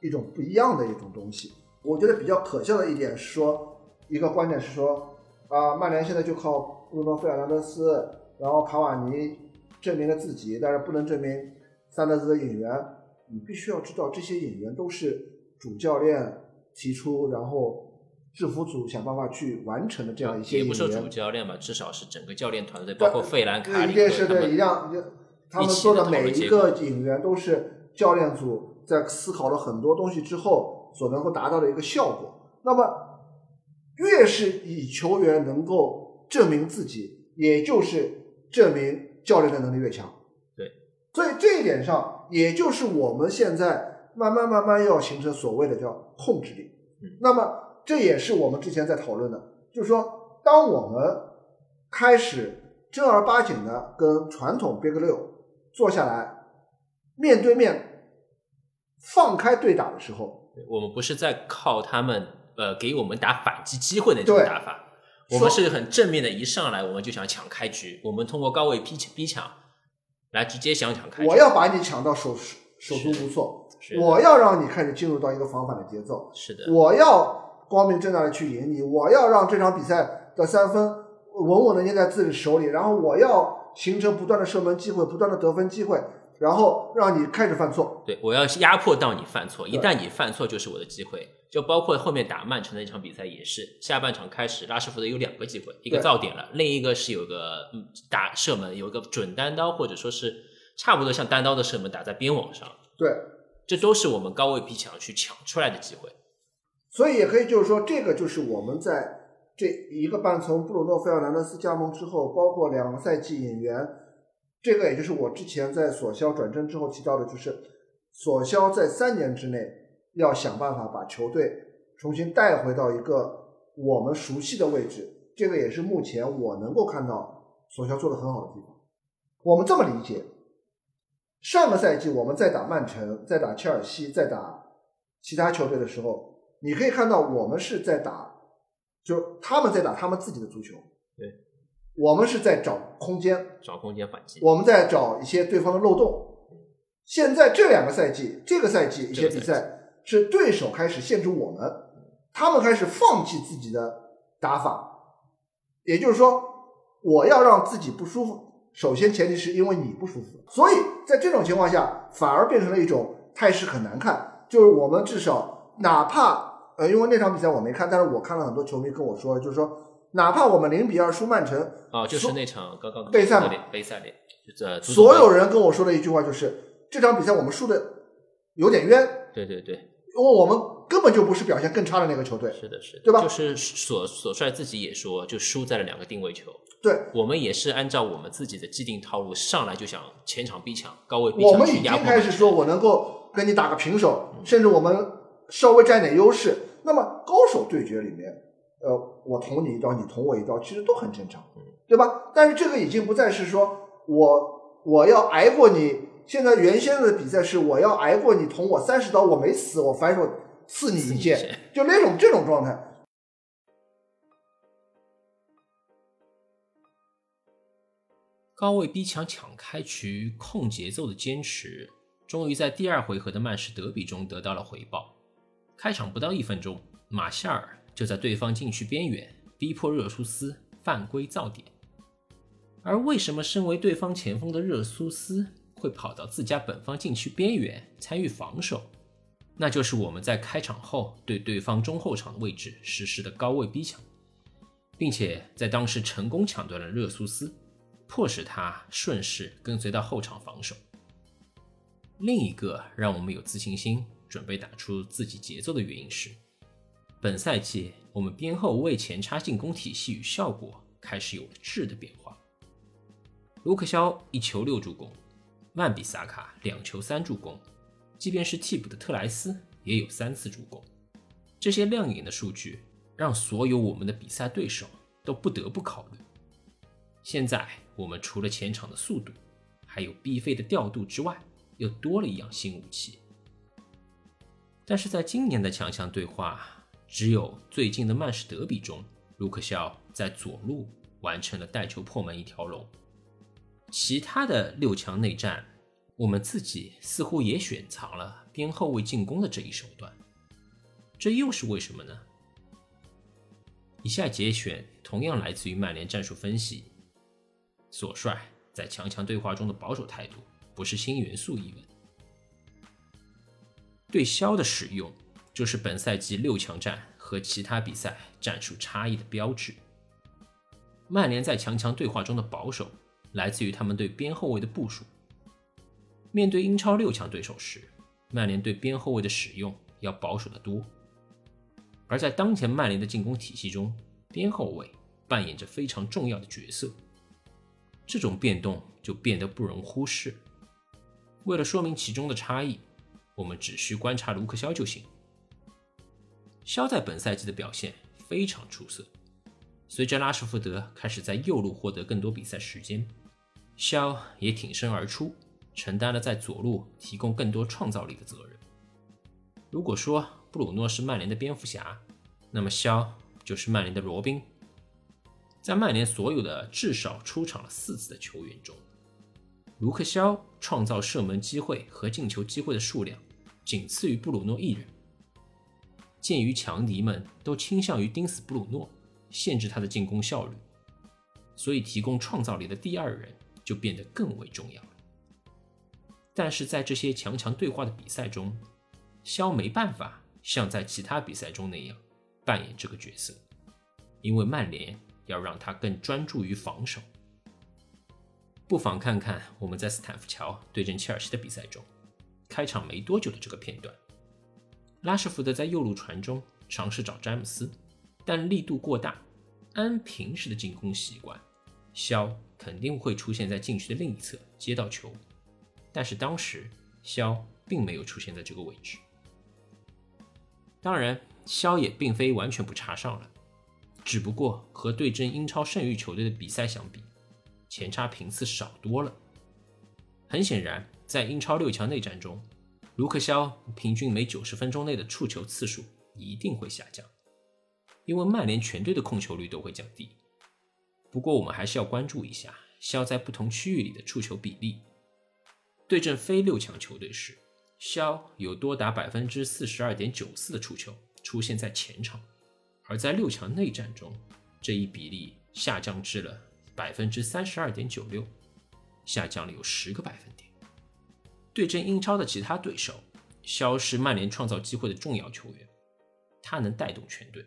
Speaker 1: 一种不一样的一种东西。我觉得比较可笑的一点是说，一个观点是说，啊、曼联现在就靠布鲁诺·费尔南德斯，然后卡瓦尼证明了自己，但是不能证明三德斯的引援。你必须要知道，这些引援都是主教练提出，然后制服组想办法去完成的这样一些引援。
Speaker 2: 也不说主教练吧，至少是整个教练团队，包括费兰、卡里
Speaker 1: 一定是对，一样，他们做的每一个引援都是教练组在思考了很多东西之后所能够达到的一个效果。那么，越是以球员能够证明自己，也就是证明教练的能力越强。
Speaker 2: 对，
Speaker 1: 所以这一点上，也就是我们现在慢慢慢慢要形成所谓的叫控制力。
Speaker 2: 嗯
Speaker 1: 那么这也是我们之前在讨论的，就是说，当我们开始正儿八经的跟传统 Big 六坐下来，面对面放开对打的时候，
Speaker 2: 我们不是在靠他们呃给我们打反击机会的这种打法，
Speaker 1: 说
Speaker 2: 我们是很正面的，一上来我们就想抢开局，我们通过高位逼逼抢来直接想抢开局。
Speaker 1: 我要把你抢到手手足无措，我要让你开始进入到一个防反的节奏，
Speaker 2: 是的，
Speaker 1: 我要光明正大的去赢你，我要让这场比赛的三分稳稳的捏在自己手里，然后我要形成不断的射门机会，不断的得分机会，然后让你开始犯错。
Speaker 2: 对我要压迫到你犯错，一旦你犯错就是我的机会。就包括后面打曼城的一场比赛也是，下半场开始拉什福德有两个机会，一个
Speaker 1: 对
Speaker 2: 造点了，另一个是有个嗯打射门，有一个准单刀或者说是差不多像单刀的射门打在边网上，
Speaker 1: 对，
Speaker 2: 这都是我们高位逼抢去抢出来的机会。
Speaker 1: 所以也可以就是说，这个就是我们在这一个半从布鲁诺·费尔南德斯加盟之后，包括两个赛季引援，这个也就是我之前在索肖转正之后提到的，就是索肖在三年之内要想办法把球队重新带回到一个我们熟悉的位置。这个也是目前我能够看到索肖做的很好的地方。我们这么理解，上个赛季我们在打曼城、在打切尔西、在打其他球队的时候，你可以看到我们是在打，就他们在打他们自己的足球，
Speaker 2: 对，
Speaker 1: 我们是在找空间，
Speaker 2: 找空间反击。
Speaker 1: 我们在找一些对方的漏洞。现在这两个赛季，这个赛季一些比赛是对手开始限制我们，他们开始放弃自己的打法，也就是说，我要让自己不舒服，首先前提是因为你不舒服，所以在这种情况下，反而变成了一种态势很难看，就是我们至少哪怕呃，因为那场比赛我没看，但是我看了很多球迷跟我说，就是说，哪怕我们零比二输曼城，
Speaker 2: 哦，就是那场刚刚
Speaker 1: 备赛
Speaker 2: 杯赛
Speaker 1: 所有人跟我说的一句话就是，这场比赛我们输的有点冤，
Speaker 2: 对对对，
Speaker 1: 因为我们根本就不是表现更差的那个球队。
Speaker 2: 是的，是的，
Speaker 1: 对吧
Speaker 2: 就是索索帅自己也说，就输在了两个定位球。
Speaker 1: 对，
Speaker 2: 我们也是按照我们自己的既定套路，上来就想前场逼抢，高位逼抢
Speaker 1: 我们已经开始说我能够跟你打个平手，甚至我们稍微占点优势。那么高手对决里面，呃，我捅你一刀，你捅我一刀，其实都很正常，对吧？但是这个已经不再是说我我要挨过你。现在原先的比赛是我要挨过你捅我三十刀，我没死，我反手刺你一剑，就那种这种状态。
Speaker 2: 高位逼抢、抢开局、控节奏的坚持，终于在第二回合的曼市德比中得到了回报。开场不到一分钟，马夏尔就在对方禁区边缘逼迫热苏斯犯规造点。而为什么身为对方前锋的热苏斯会跑到自家本方禁区边缘参与防守？那就是我们在开场后对对方中后场的位置实施的高位逼抢，并且在当时成功抢断了热苏斯。迫使他顺势跟随到后场防守。另一个让我们有自信心准备打出自己节奏的原因是，本赛季我们边后卫前插进攻体系与效果开始有了质的变化。卢克肖一球六助攻，曼比萨卡两球三助攻，即便是替补的特莱斯也有三次助攻。这些亮眼的数据让所有我们的比赛对手都不得不考虑。现在。我们除了前场的速度，还有 B 费的调度之外，又多了一样新武器。但是在今年的强强对话，只有最近的曼市德比中，卢克肖在左路完成了带球破门一条龙。其他的六强内战，我们自己似乎也选藏了边后卫进攻的这一手段。这又是为什么呢？以下节选同样来自于曼联战术分析。索帅在强强对话中的保守态度，不是新元素一文。对肖的使用，就是本赛季六强战和其他比赛战术差异的标志。曼联在强强对话中的保守，来自于他们对边后卫的部署。面对英超六强对手时，曼联对边后卫的使用要保守得多。而在当前曼联的进攻体系中，边后卫扮演着非常重要的角色。这种变动就变得不容忽视。为了说明其中的差异，我们只需观察卢克肖就行。肖在本赛季的表现非常出色。随着拉什福德开始在右路获得更多比赛时间，肖也挺身而出，承担了在左路提供更多创造力的责任。如果说布鲁诺是曼联的蝙蝠侠，那么肖就是曼联的罗宾。在曼联所有的至少出场了四次的球员中，卢克肖创造射门机会和进球机会的数量仅次于布鲁诺一人。鉴于强敌们都倾向于盯死布鲁诺，限制他的进攻效率，所以提供创造力的第二人就变得更为重要了。但是在这些强强对话的比赛中，肖没办法像在其他比赛中那样扮演这个角色，因为曼联。要让他更专注于防守。不妨看看我们在斯坦福桥对阵切尔西的比赛中，开场没多久的这个片段。拉什福德在右路传中尝试找詹姆斯，但力度过大。按平时的进攻习惯，肖肯定会出现在禁区的另一侧接到球，但是当时肖并没有出现在这个位置。当然，肖也并非完全不插上了。只不过和对阵英超剩余球队的比赛相比，前插频次少多了。很显然，在英超六强内战中，卢克肖平均每九十分钟内的触球次数一定会下降，因为曼联全队的控球率都会降低。不过，我们还是要关注一下肖在不同区域里的触球比例。对阵非六强球队时，肖有多达百分之四十二点九四的触球出现在前场。而在六强内战中，这一比例下降至了百分之三十二点九六，下降了有十个百分点。对阵英超的其他对手，肖是曼联创造机会的重要球员，他能带动全队，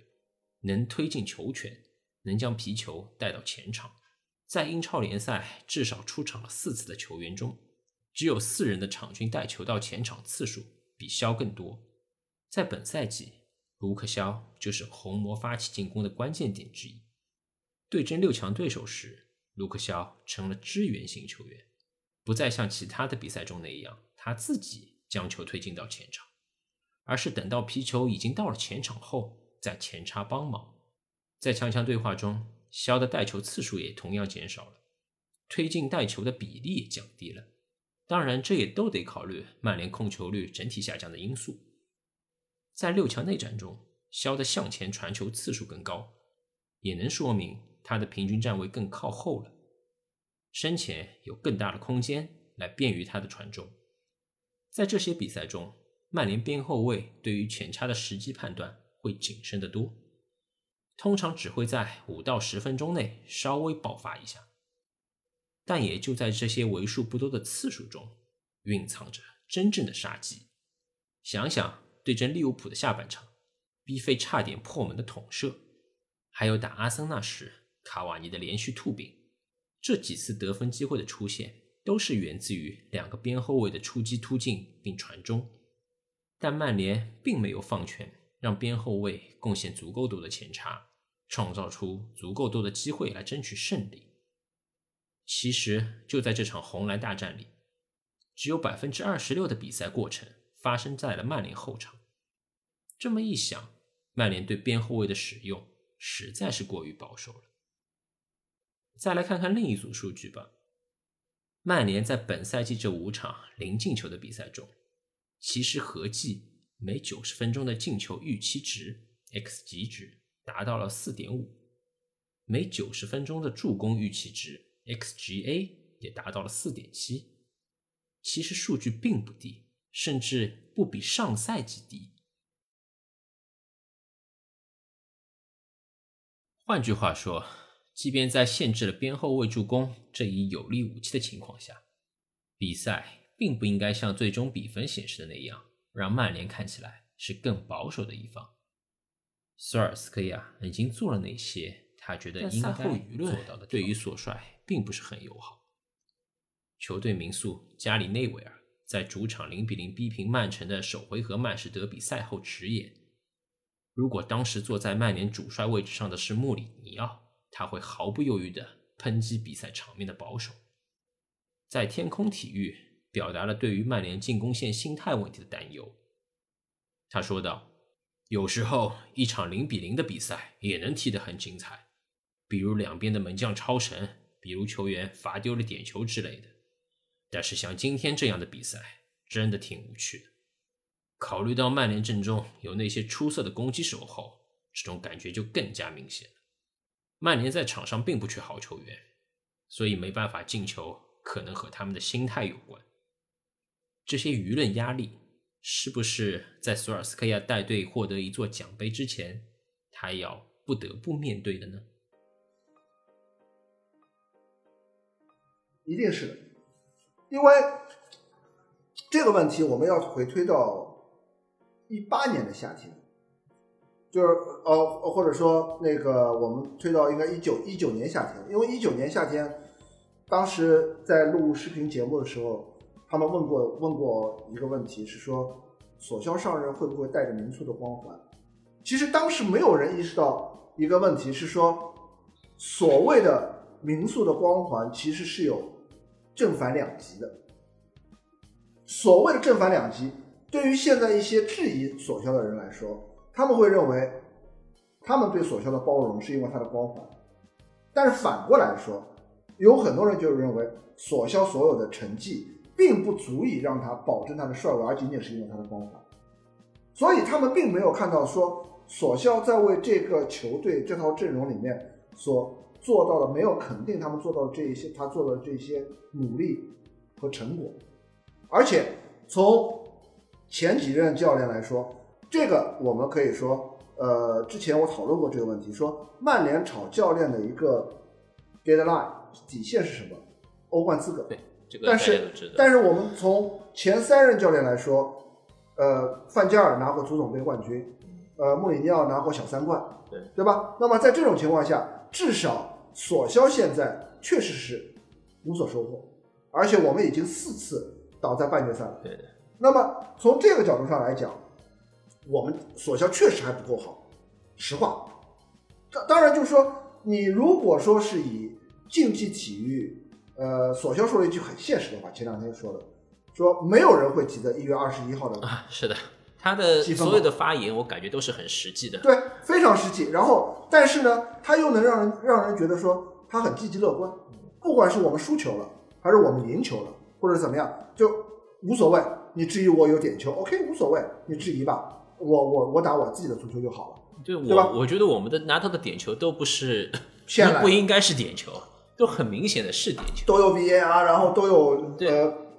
Speaker 2: 能推进球权，能将皮球带到前场。在英超联赛至少出场了四次的球员中，只有四人的场均带球到前场次数比肖更多。在本赛季，卢克肖就是红魔发起进攻的关键点之一。对阵六强对手时，卢克肖成了支援型球员，不再像其他的比赛中那样，他自己将球推进到前场，而是等到皮球已经到了前场后，再前插帮忙。在强强对话中，肖的带球次数也同样减少了，推进带球的比例也降低了。当然，这也都得考虑曼联控球率整体下降的因素。在六强内战中，肖的向前传球次数更高，也能说明他的平均站位更靠后了，身前有更大的空间来便于他的传中。在这些比赛中，曼联边后卫对于前插的时机判断会谨慎得多。通常只会在五到十分钟内稍微爆发一下，但也就在这些为数不多的次数中，蕴藏着真正的杀机。想想对阵利物浦的下半场，逼费差点破门的捅射，还有打阿森纳时卡瓦尼的连续突饼，这几次得分机会的出现，都是源自于两个边后卫的出击突进并传中。但曼联并没有放权，让边后卫贡献足够多的前插。创造出足够多的机会来争取胜利。其实就在这场红蓝大战里，只有百分之二十六的比赛过程发生在了曼联后场。这么一想，曼联对边后卫的使用实在是过于保守了。再来看看另一组数据吧。曼联在本赛季这五场零进球的比赛中，其实合计每九十分钟的进球预期值 （xG 值）。达到了四点五，每九十分钟的助攻预期值 xGA 也达到了四点七，其实数据并不低，甚至不比上赛季低。换句话说，即便在限制了边后卫助攻这一有力武器的情况下，比赛并不应该像最终比分显示的那样，让曼联看起来是更保守的一方。索尔斯克亚已经做了那些他觉得应该做到的，对于索帅并不是很友好。球队名宿加里内维尔在主场零比零逼平曼城的首回合曼市德比赛后直言：“如果当时坐在曼联主帅位置上的是穆里尼奥，他会毫不犹豫地抨击比赛场面的保守。”在天空体育表达了对于曼联进攻线心态问题的担忧。他说道。有时候，一场零比零的比赛也能踢得很精彩，比如两边的门将超神，比如球员罚丢了点球之类的。但是像今天这样的比赛，真的挺无趣的。考虑到曼联阵中有那些出色的攻击手后，这种感觉就更加明显了。曼联在场上并不缺好球员，所以没办法进球，可能和他们的心态有关。这些舆论压力。是不是在索尔斯克亚带队获得一座奖杯之前，他要不得不面对的呢？
Speaker 1: 一定是的，因为这个问题我们要回推到一八年的夏天，就是呃，或者说那个我们推到应该一九一九年夏天，因为一九年夏天，当时在录视频节目的时候。他们问过问过一个问题，是说索肖上任会不会带着民宿的光环？其实当时没有人意识到一个问题，是说所谓的民宿的光环其实是有正反两极的。所谓的正反两极，对于现在一些质疑索肖的人来说，他们会认为他们对索肖的包容是因为他的光环，但是反过来说，有很多人就认为索肖所有的成绩。并不足以让他保证他的帅位，而仅仅是因为他的光环，所以他们并没有看到说索肖在为这个球队这套阵容里面所做到的，没有肯定他们做到这一些，他做的这些努力和成果。而且从前几任教练来说，这个我们可以说，呃，之前我讨论过这个问题，说曼联炒教练的一个 deadline 底线是什么？欧冠资格。
Speaker 2: 对。
Speaker 1: 但是，但是我们从前三任教练来说，呃，范加尔拿过足总杯冠军，呃，穆里尼奥拿过小三冠，
Speaker 2: 对
Speaker 1: 对吧？那么在这种情况下，至少索肖现在确实是无所收获，而且我们已经四次倒在半决赛了。
Speaker 2: 对的。
Speaker 1: 那么从这个角度上来讲，我们索肖确实还不够好，实话。当当然就是说，你如果说是以竞技体育，呃，索肖说了一句很现实的话，前两天说的，说没有人会记得一月二十一号的
Speaker 2: 啊，是的，他的所有的发言，我感觉都是很实际的。
Speaker 1: 对，非常实际。然后，但是呢，他又能让人让人觉得说他很积极乐观，不管是我们输球了，还是我们赢球了，或者怎么样，就无所谓。你质疑我有点球，OK，无所谓，你质疑吧，我我我打我自己的足球就好了。
Speaker 2: 对
Speaker 1: 对吧
Speaker 2: 我，我觉得我们的拿到的点球都不是
Speaker 1: 骗来
Speaker 2: 不应该是点球，都很明显的是点球。
Speaker 1: 都有 VAR，然后都有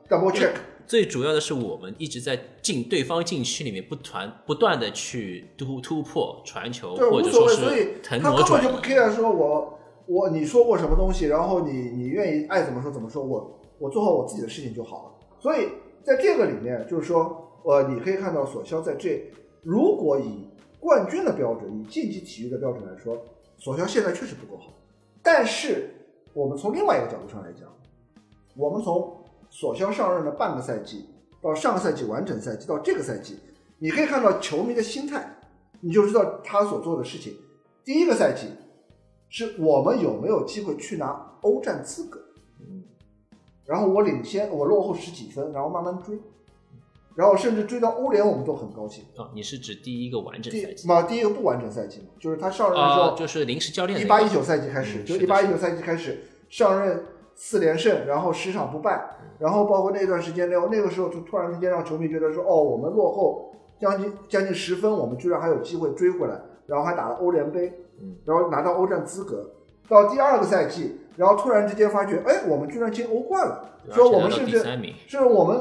Speaker 1: double check，
Speaker 2: 最主要的是我们一直在进对方禁区里面不团不断的去突突破传球，
Speaker 1: 对，
Speaker 2: 或者
Speaker 1: 无所谓。
Speaker 2: 说是
Speaker 1: 所以
Speaker 2: 腾挪转
Speaker 1: 他根本就不。care 说我我你说过什么东西，然后你你愿意爱怎么说怎么说，我我做好我自己的事情就好了。所以在这个里面，就是说，呃，你可以看到索肖在这，如果以冠军的标准，以竞技体育的标准来说，索肖现在确实不够好。但是我们从另外一个角度上来讲，我们从索肖上任的半个赛季到上个赛季完整赛季到这个赛季，你可以看到球迷的心态，你就知道他所做的事情。第一个赛季是我们有没有机会去拿欧战资格，
Speaker 2: 嗯
Speaker 1: 然后我领先，我落后十几分，然后慢慢追，然后甚至追到欧联，我们都很高兴。
Speaker 2: 哦，你是指第一个完整
Speaker 1: 第
Speaker 2: 赛季。
Speaker 1: 嘛，第一个不完整赛季嘛，就是他上任的时
Speaker 2: 啊，
Speaker 1: 候，
Speaker 2: 就是临时教练那个。
Speaker 1: 一八一九赛季开始，
Speaker 2: 嗯
Speaker 1: 就是一八一九赛季开始上任四连胜，然后十场不败，然后包括那段时间，那那个时候就突然之间让球迷觉得说，哦，我们落后将近将近十分，我们居然还有机会追回来，然后还打了欧联杯，
Speaker 2: 嗯，
Speaker 1: 然后拿到欧战资格。到第二个赛季，然后突然之间发觉，哎，我们居然进欧冠了，
Speaker 2: 对
Speaker 1: 说我们甚至是我们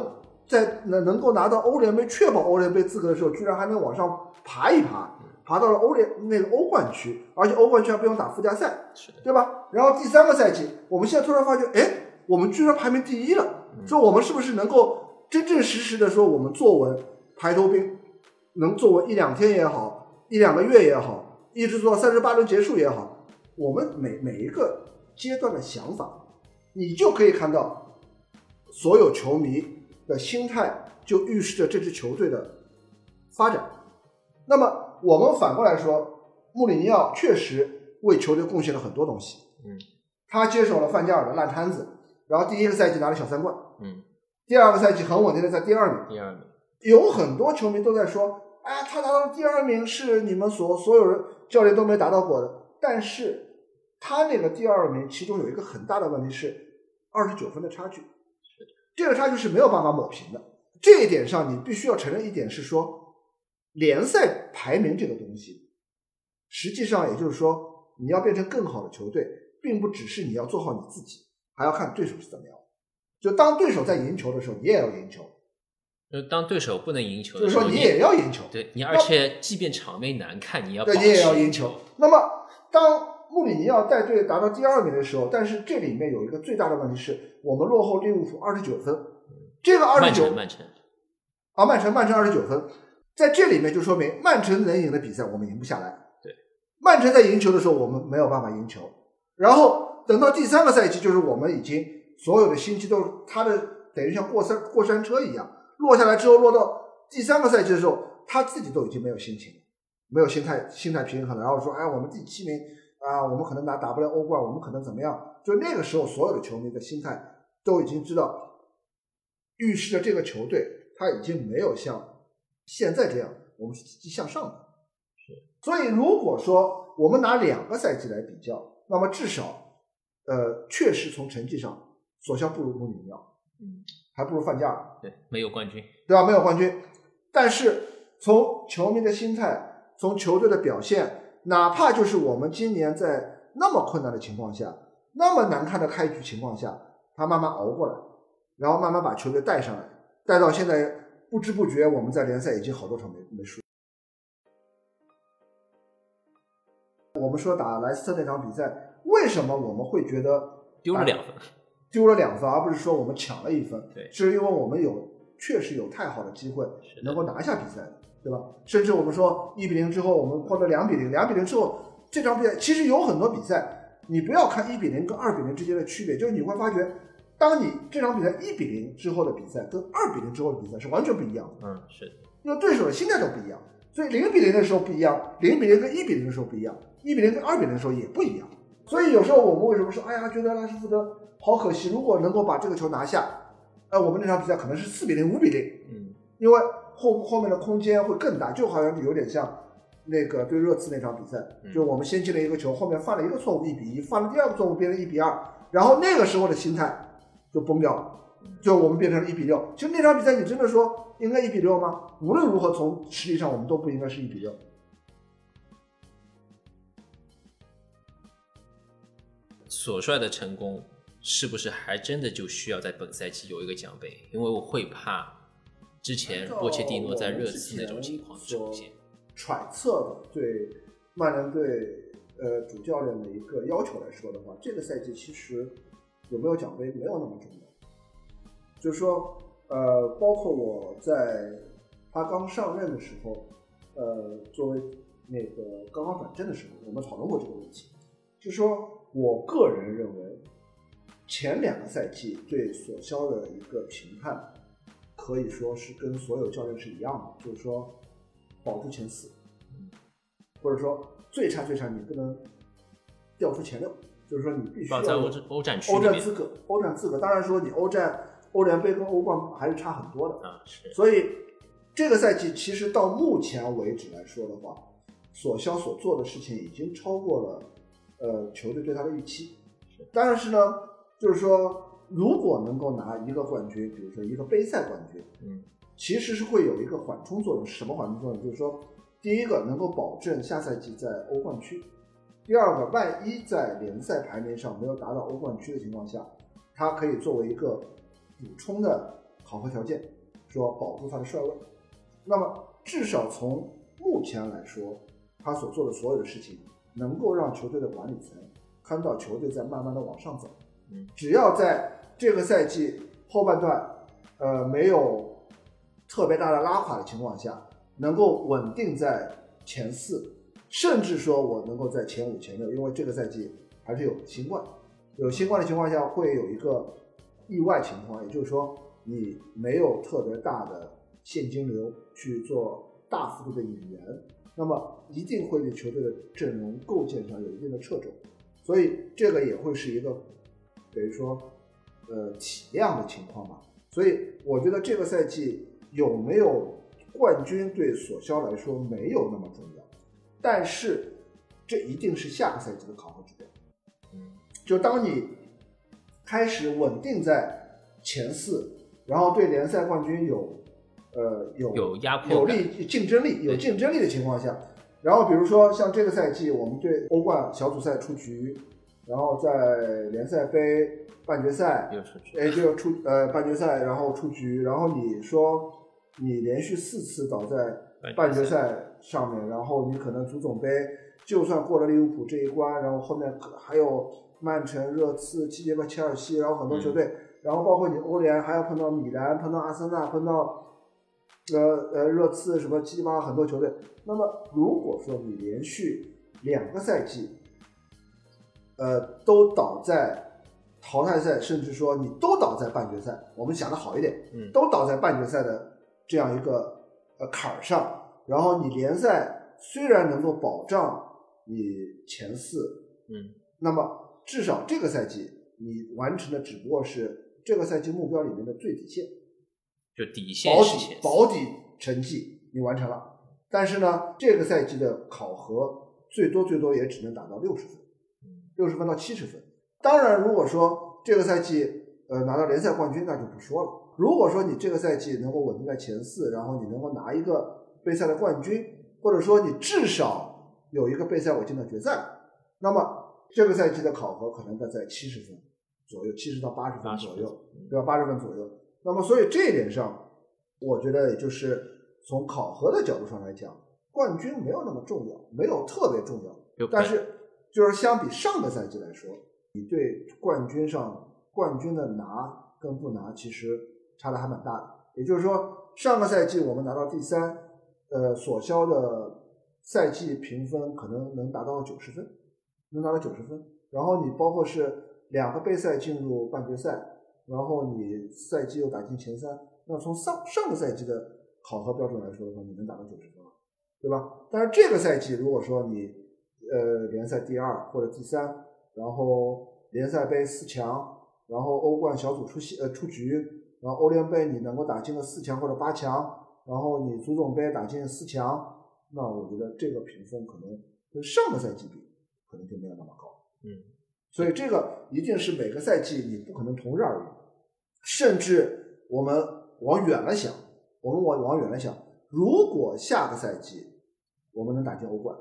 Speaker 1: 在能能够拿到欧联杯，确保欧联杯资格的时候，居然还能往上爬一爬，爬到了欧联那个欧冠区，而且欧冠区还不用打附加赛，对吧？然后第三个赛季，我们现在突然发觉，哎，我们居然排名第一了，说我们是不是能够真正实实的说，我们坐稳排头兵，能坐稳一两天也好，一两个月也好，一直做到三十八轮结束也好，我们每每一个阶段的想法，你就可以看到所有球迷的心态，就预示着这支球队的发展。那么我们反过来说，穆里尼奥确实为球队贡献了很多东西。
Speaker 2: 嗯，
Speaker 1: 他接手了范加尔的烂摊子，然后第一个赛季拿了小三冠，
Speaker 2: 嗯，
Speaker 1: 第二个赛季很稳定的在第二名。
Speaker 2: 第二名，
Speaker 1: 有很多球迷都在说，哎，他拿到第二名是你们所所有人教练都没达到过的。但是他那个第二名，其中有一个很大的问题是二十九分的差距，这个差距是没有办法抹平的。这一点上，你必须要承认一点是说，联赛排名这个东西，实际上也就是说，你要变成更好的球队，并不只是你要做好你自己，还要看对手是怎么样。就当对手在赢球的时候，你也要赢球。
Speaker 2: 就当对手不能赢球
Speaker 1: 就是
Speaker 2: 的时候，
Speaker 1: 说你也要赢球，
Speaker 2: 对你，而且即便场面难看，你要
Speaker 1: 对，你也要赢球。那么，当穆里尼奥带队达到第二名的时候，但是这里面有一个最大的问题是我们落后利物浦二十九分，这个二十九
Speaker 2: 曼城，
Speaker 1: 啊，曼城曼城二十九分，在这里面就说明曼城能赢的比赛我们赢不下来。
Speaker 2: 对，
Speaker 1: 曼城在赢球的时候我们没有办法赢球，然后等到第三个赛季，就是我们已经所有的心机都是他的等于像过山过山车一样。落下来之后，落到第三个赛季的时候，他自己都已经没有心情，没有心态心态平衡了，然后说，哎，我们第七名啊，我们可能拿打不了欧冠，我们可能怎么样？就那个时候，所有的球迷的心态都已经知道，预示着这个球队他已经没有像现在这样，我们是积极向上的。所以如果说我们拿两个赛季来比较，那么至少，呃，确实从成绩上，索肖不如穆里尼奥，
Speaker 2: 嗯，
Speaker 1: 还不如范加尔。
Speaker 2: 对，没有冠军，
Speaker 1: 对吧？没有冠军，但是从球迷的心态，从球队的表现，哪怕就是我们今年在那么困难的情况下，那么难看的开局情况下，他慢慢熬过来，然后慢慢把球队带上来，带到现在不知不觉我们在联赛已经好多场没没输。我们说打莱斯特那场比赛，为什么我们会觉得
Speaker 2: 丢了两分，
Speaker 1: 丢了两分，而不是说我们抢了一分。
Speaker 2: 对
Speaker 1: 是因为我们有确实有太好的机会
Speaker 2: 是
Speaker 1: 能够拿下比赛的，对吧？甚至我们说一比零之后，我们或者两比零，两比零之后这场比赛其实有很多比赛，你不要看一比零跟二比零之间的区别，就是你会发觉，当你这场比赛一比零之后的比赛跟二比零之后的比赛是完全不一样的，
Speaker 2: 嗯，是的，
Speaker 1: 因为对手的心态都不一样。所以零比零的时候不一样，零比零跟一比零的时候不一样，一比零跟二比零的时候也不一样。所以有时候我们为什么说，哎呀，觉得拉什福德好可惜，如果能够把这个球拿下，哎，我们那场比赛可能是四比零、五比零，
Speaker 2: 嗯，
Speaker 1: 因为后后面的空间会更大，就好像有点像那个对热刺那场比赛，
Speaker 2: 嗯
Speaker 1: 就我们先进了一个球，后面犯了一个错误，一比一，犯了第二个错误变成一比二，然后那个时候的心态就崩掉了，就我们变成了一比六。其实那场比赛你真的说应该一比六吗？无论如何，从实力上我们都不应该是一比六。
Speaker 2: 索帅的成功是不是还真的就需要在本赛季有一个奖杯？因为我会怕之前波切蒂诺在热刺那种情况出现。
Speaker 1: 揣测的对曼联队呃主教练的一个要求来说的话，这个赛季其实有没有奖杯没有那么重要。就是说，呃，包括我在他刚上任的时候，呃，作为那个刚刚转正的时候，我们讨论过这个问题。就是说我个人认为，前两个赛季对索肖的一个评判，可以说是跟所有教练是一样的，就是说保住前四，或者说最差最差你不能掉出前六，就是说你必须要
Speaker 2: 在欧欧战区
Speaker 1: 欧战资格，欧战资格。当然说你欧战、欧联杯跟欧冠还是差很多的，
Speaker 2: 啊，是
Speaker 1: 所以这个赛季其实到目前为止来说的话，索肖所做的事情已经超过了呃球队对他的预期。但是呢，就是说如果能够拿一个冠军，比如说一个杯赛冠军，
Speaker 2: 嗯，
Speaker 1: 其实是会有一个缓冲作用。什么缓冲作用？就是说，第一个能够保证下赛季在欧冠区；第二个，万一在联赛排名上没有达到欧冠区的情况下，它可以作为一个补充的考核条件，说保住他的帅位。那么至少从目前来说，他所做的所有的事情，能够让球队的管理层看到球队在慢慢的往上走。
Speaker 2: 嗯，
Speaker 1: 只要在这个赛季后半段，呃，没有特别大的拉垮的情况下，能够稳定在前四，甚至说我能够在前五、前六，因为这个赛季还是有新冠，有新冠的情况下会有一个意外情况，也就是说你没有特别大的现金流去做大幅度的引援，那么一定会对球队的阵容构建上有一定的掣肘，所以这个也会是一个等于说呃体量的情况吧。所以我觉得这个赛季有没有冠军对索肖来说没有那么重要，但是这一定是下个赛季的考核指标。
Speaker 2: 嗯，
Speaker 1: 就当你开始稳定在前四，然后对联赛冠军有呃有
Speaker 2: 有压迫
Speaker 1: 有利竞争力、有竞争力的情况下，然后比如说像这个赛季我们对欧冠小组赛出局，然后在联赛杯半决赛哎，就出呃半决赛，然后出局，然后你说你连续四次倒在半决赛。上面，然后你可能足总杯就算过了利物浦这一关，然后后面还有曼城、热刺、七节吧切尔西，然后很多球队，然后包括你欧联还要碰到米兰、碰到阿森纳、碰到呃呃热刺什么七七八八很多球队。那么如果说你连续两个赛季，呃都倒在淘汰赛，甚至说你都倒在半决赛，我们想的好一点，
Speaker 2: 嗯
Speaker 1: 都倒在半决赛的这样一个呃坎儿上，然后你联赛虽然能够保障你前四，
Speaker 2: 嗯
Speaker 1: 那么至少这个赛季你完成的只不过是这个赛季目标里面的最底线，
Speaker 2: 就底线
Speaker 1: 保底保底成绩你完成了，但是呢，这个赛季的考核最多最多也只能达到六十分，六十分到七十分。当然，如果说这个赛季呃拿到联赛冠军，那就不说了。如果说你这个赛季能够稳定在前四，然后你能够拿一个杯赛的冠军，或者说你至少有一个杯赛我进到决赛，那么这个赛季的考核可能在在七十分左右，七十到八十分左右。对吧？八十分左右。那么，所以这一点上，我觉得也就是从考核的角度上来讲，冠军没有那么重要，没有特别重要。
Speaker 2: 有
Speaker 1: 但是，就是相比上个赛季来说，你对冠军上冠军的拿跟不拿，其实差的还蛮大的。也就是说，上个赛季我们拿到第三，呃，索肖的赛季评分可能能达到九十分，能达到九十分。然后你包括是两个杯赛进入半决赛，然后你赛季又打进前三，那从上上个赛季的考核标准来说的话，你能达到九十分吗？对吧？但是这个赛季如果说你呃联赛第二或者第三，然后联赛杯四强，然后欧冠小组出线呃出局，然后欧联杯你能够打进了四强或者八强，然后你足总杯打进四强，那我觉得这个评分可能跟上个赛季比，可能就没有那么高。
Speaker 2: 嗯，
Speaker 1: 所以这个一定是每个赛季你不可能同日而语，甚至我们往远了想，我们往往远了想，如果下个赛季我们能打进欧冠，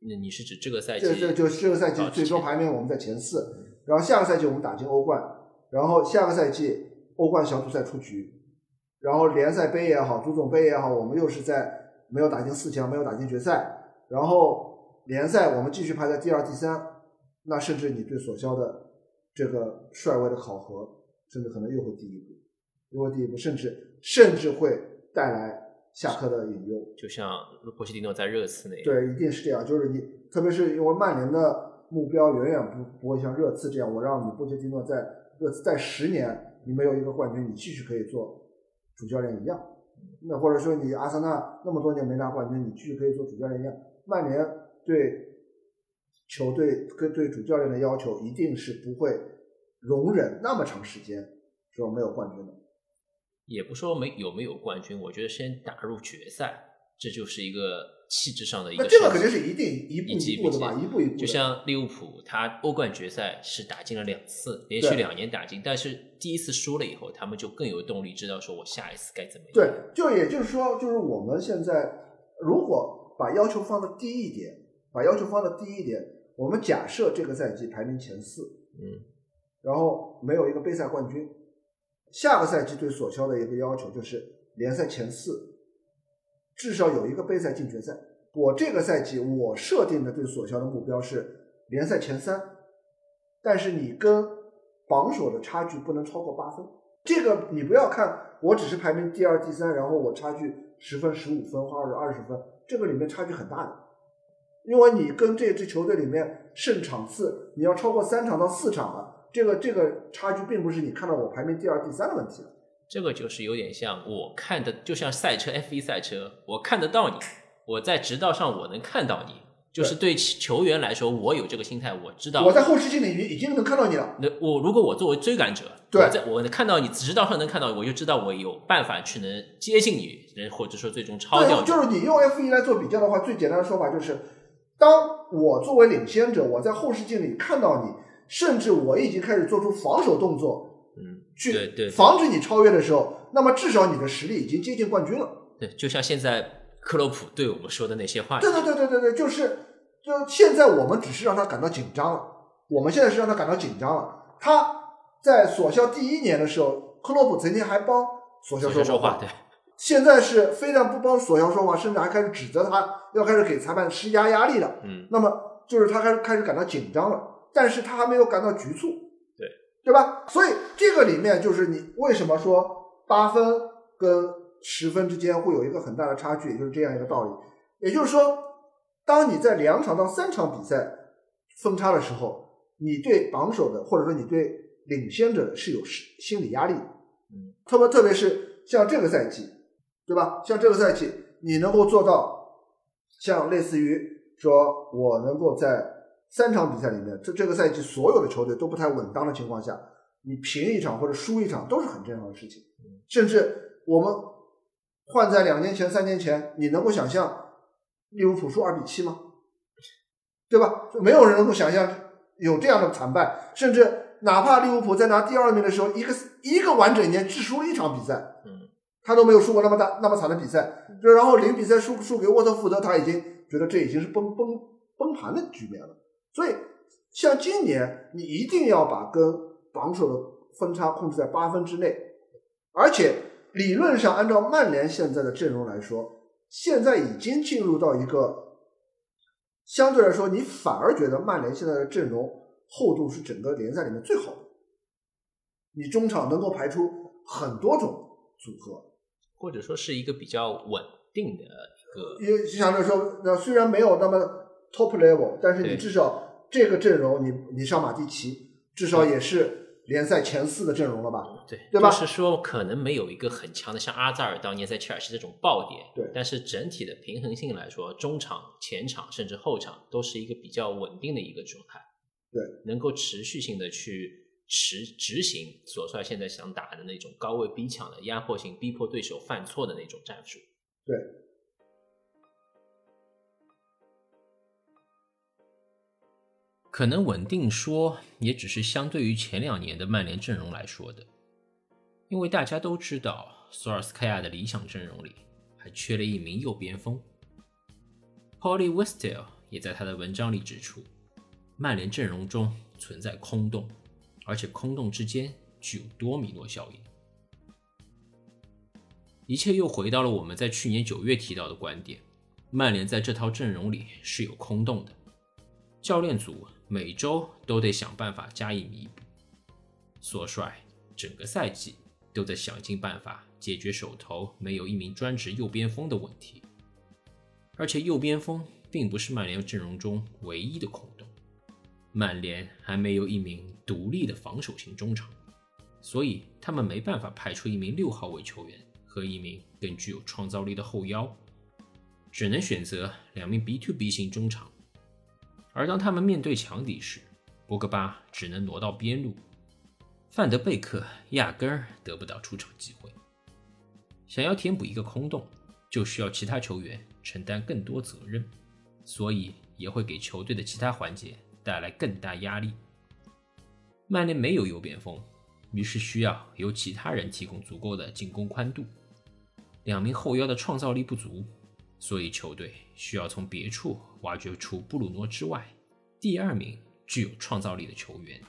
Speaker 2: 那你是指这个赛季？
Speaker 1: 这这就这个赛季最终排名我们在前四，然后下个赛季我们打进欧冠，然后下个赛季欧冠小组赛出局，然后联赛杯也好，足总杯也好，我们又是在没有打进四强，没有打进决赛，然后联赛我们继续排在第二、第三，那甚至你对索肖的这个帅位的考核，甚至可能又会低一步，又会低一步，甚至甚至会带来下课的隐忧。
Speaker 2: 就像波切蒂诺在热刺那样，
Speaker 1: 对，一定是这样。就是你，特别是因为曼联的目标远远不不会像热刺这样，我让你波切蒂诺在热刺在十年，你没有一个冠军，你继续可以做主教练一样。那或者说你阿森纳那么多年没拿冠军，你继续可以做主教练一样。曼联对球队跟对主教练的要求，一定是不会容忍那么长时间说没有冠军的。
Speaker 2: 也不说没有没有冠军，我觉得先打入决赛，这就是一个气质上的一个。
Speaker 1: 那这个肯定是一定一步
Speaker 2: 一
Speaker 1: 步的吧，
Speaker 2: 一
Speaker 1: 步一步。
Speaker 2: 就像利物浦，他欧冠决赛是打进了两次，连续两年打进，但是第一次输了以后，他们就更有动力，知道说我下一次该怎么样。
Speaker 1: 对，就也就是说，就是我们现在如果把要求放的低一点，把要求放的低一点，我们假设这个赛季排名前四，
Speaker 2: 嗯，
Speaker 1: 然后没有一个杯赛冠军，下个赛季对索肖的一个要求就是联赛前四，至少有一个杯赛进决赛。我这个赛季我设定的对索肖的目标是联赛前三，但是你跟榜首的差距不能超过八分。这个你不要看，我只是排名第二、第三，然后我差距十分、十五分或者二十分，这个里面差距很大的。因为你跟这支球队里面胜场次，你要超过三场到四场了，这个这个差距并不是你看到我排名第二、第三的问题了。
Speaker 2: 这个就是有点像我看的，就像赛车 F 一赛车，我看得到你，我在直道上我能看到你，就是对球员来说，我有这个心态，我知道
Speaker 1: 我在后视镜里已经能看到你了。
Speaker 2: 那我如果我作为追赶者，
Speaker 1: 对
Speaker 2: 我在我能看到你直道上能看到，我就知道我有办法去能接近你，能或者说最终超掉
Speaker 1: 对，
Speaker 2: 你。
Speaker 1: 就是你用 F 一来做比较的话，最简单的说法就是，当我作为领先者，我在后视镜里看到你，甚至我已经开始做出防守动作，
Speaker 2: 嗯，
Speaker 1: 去防止你超越的时候，那么至少你的实力已经接近冠军了。
Speaker 2: 对，就像现在克洛普对我们说的那些话
Speaker 1: 对，对对对对对，就是就现在我们只是让他感到紧张了，我们现在是让他感到紧张了。他在索肖第一年的时候，克洛普曾经还帮索肖
Speaker 2: 说说
Speaker 1: 说
Speaker 2: 话，对，
Speaker 1: 现在是非但不帮索肖说话，甚至还开始指责他，要开始给裁判施加压力了。
Speaker 2: 嗯，
Speaker 1: 那么就是他开始开始感到紧张了，但是他还没有感到局促，
Speaker 2: 对
Speaker 1: 对吧？所以这个里面就是你为什么说八分跟十分之间会有一个很大的差距，也就是这样一个道理。也就是说，当你在两场到三场比赛分差的时候，你对榜首的或者说你对领先者的是有心心理压力，
Speaker 2: 嗯，
Speaker 1: 特别特别是像这个赛季，对吧？像这个赛季，你能够做到像类似于说我能够在三场比赛里面，这这个赛季所有的球队都不太稳当的情况下，你平一场或者输一场都是很正常的事情。甚至我们换在两年前、三年前，你能够想象利物浦输二比七吗？对吧？就没有人能够想象有这样的惨败，甚至哪怕利物浦在拿第二名的时候，一个一个完整年只输了一场比赛，
Speaker 2: 嗯，
Speaker 1: 他都没有输过那么大那么惨的比赛，就然后零比赛输输给沃特福德，他已经觉得这已经是崩崩崩盘的局面了。所以，像今年，你一定要把跟榜首的分差控制在八分之内，而且理论上按照曼联现在的阵容来说，现在已经进入到一个相对来说，你反而觉得曼联现在的阵容厚度是整个联赛里面最好的，你中场能够排出很多种组合，
Speaker 2: 或者说是一个比较稳定的一个，
Speaker 1: 因为相对来说，那虽然没有那么 top level，但是你至少这个阵容，你你上马蒂奇，至少也是联赛前四的阵容了吧？
Speaker 2: 对，
Speaker 1: 对吧？
Speaker 2: 就是说可能没有一个很强的像阿扎尔当年在切尔西这种爆点，
Speaker 1: 对。
Speaker 2: 但是整体的平衡性来说，中场、前场甚至后场都是一个比较稳定的一个状态，
Speaker 1: 对，
Speaker 2: 能够持续性的去执执行索帅现在想打的那种高位逼抢的压迫性，逼迫对手犯错的那种战术。
Speaker 1: 对，
Speaker 2: 可能稳定说，也只是相对于前两年的曼联阵容来说的，因为大家都知道，索尔斯克亚的理想阵容里还缺了一名右边锋。Polly Westel 也在他的文章里指出，曼联阵容中存在空洞，而且空洞之间具有多米诺效应。一切又回到了我们在去年九月提到的观点：曼联在这套阵容里是有空洞的，教练组每周都得想办法加以弥补。索帅整个赛季都在想尽办法解决手头没有一名专职右边锋的问题，而且右边锋并不是曼联阵容中唯一的空洞，曼联还没有一名独立的防守型中场，所以他们没办法派出一名六号位球员和一名更具有创造力的后腰，只能选择两名 B to B 型中场。而当他们面对强敌时，博格巴只能挪到边路，范德贝克压根儿得不到出场机会。想要填补一个空洞，就需要其他球员承担更多责任，所以也会给球队的其他环节带来更大压力。曼联没有右边锋，于是需要由其他人提供足够的进攻宽度。两名后腰的创造力不足，所以球队需要从别处挖掘出布鲁诺之外第二名具有创造力的球员。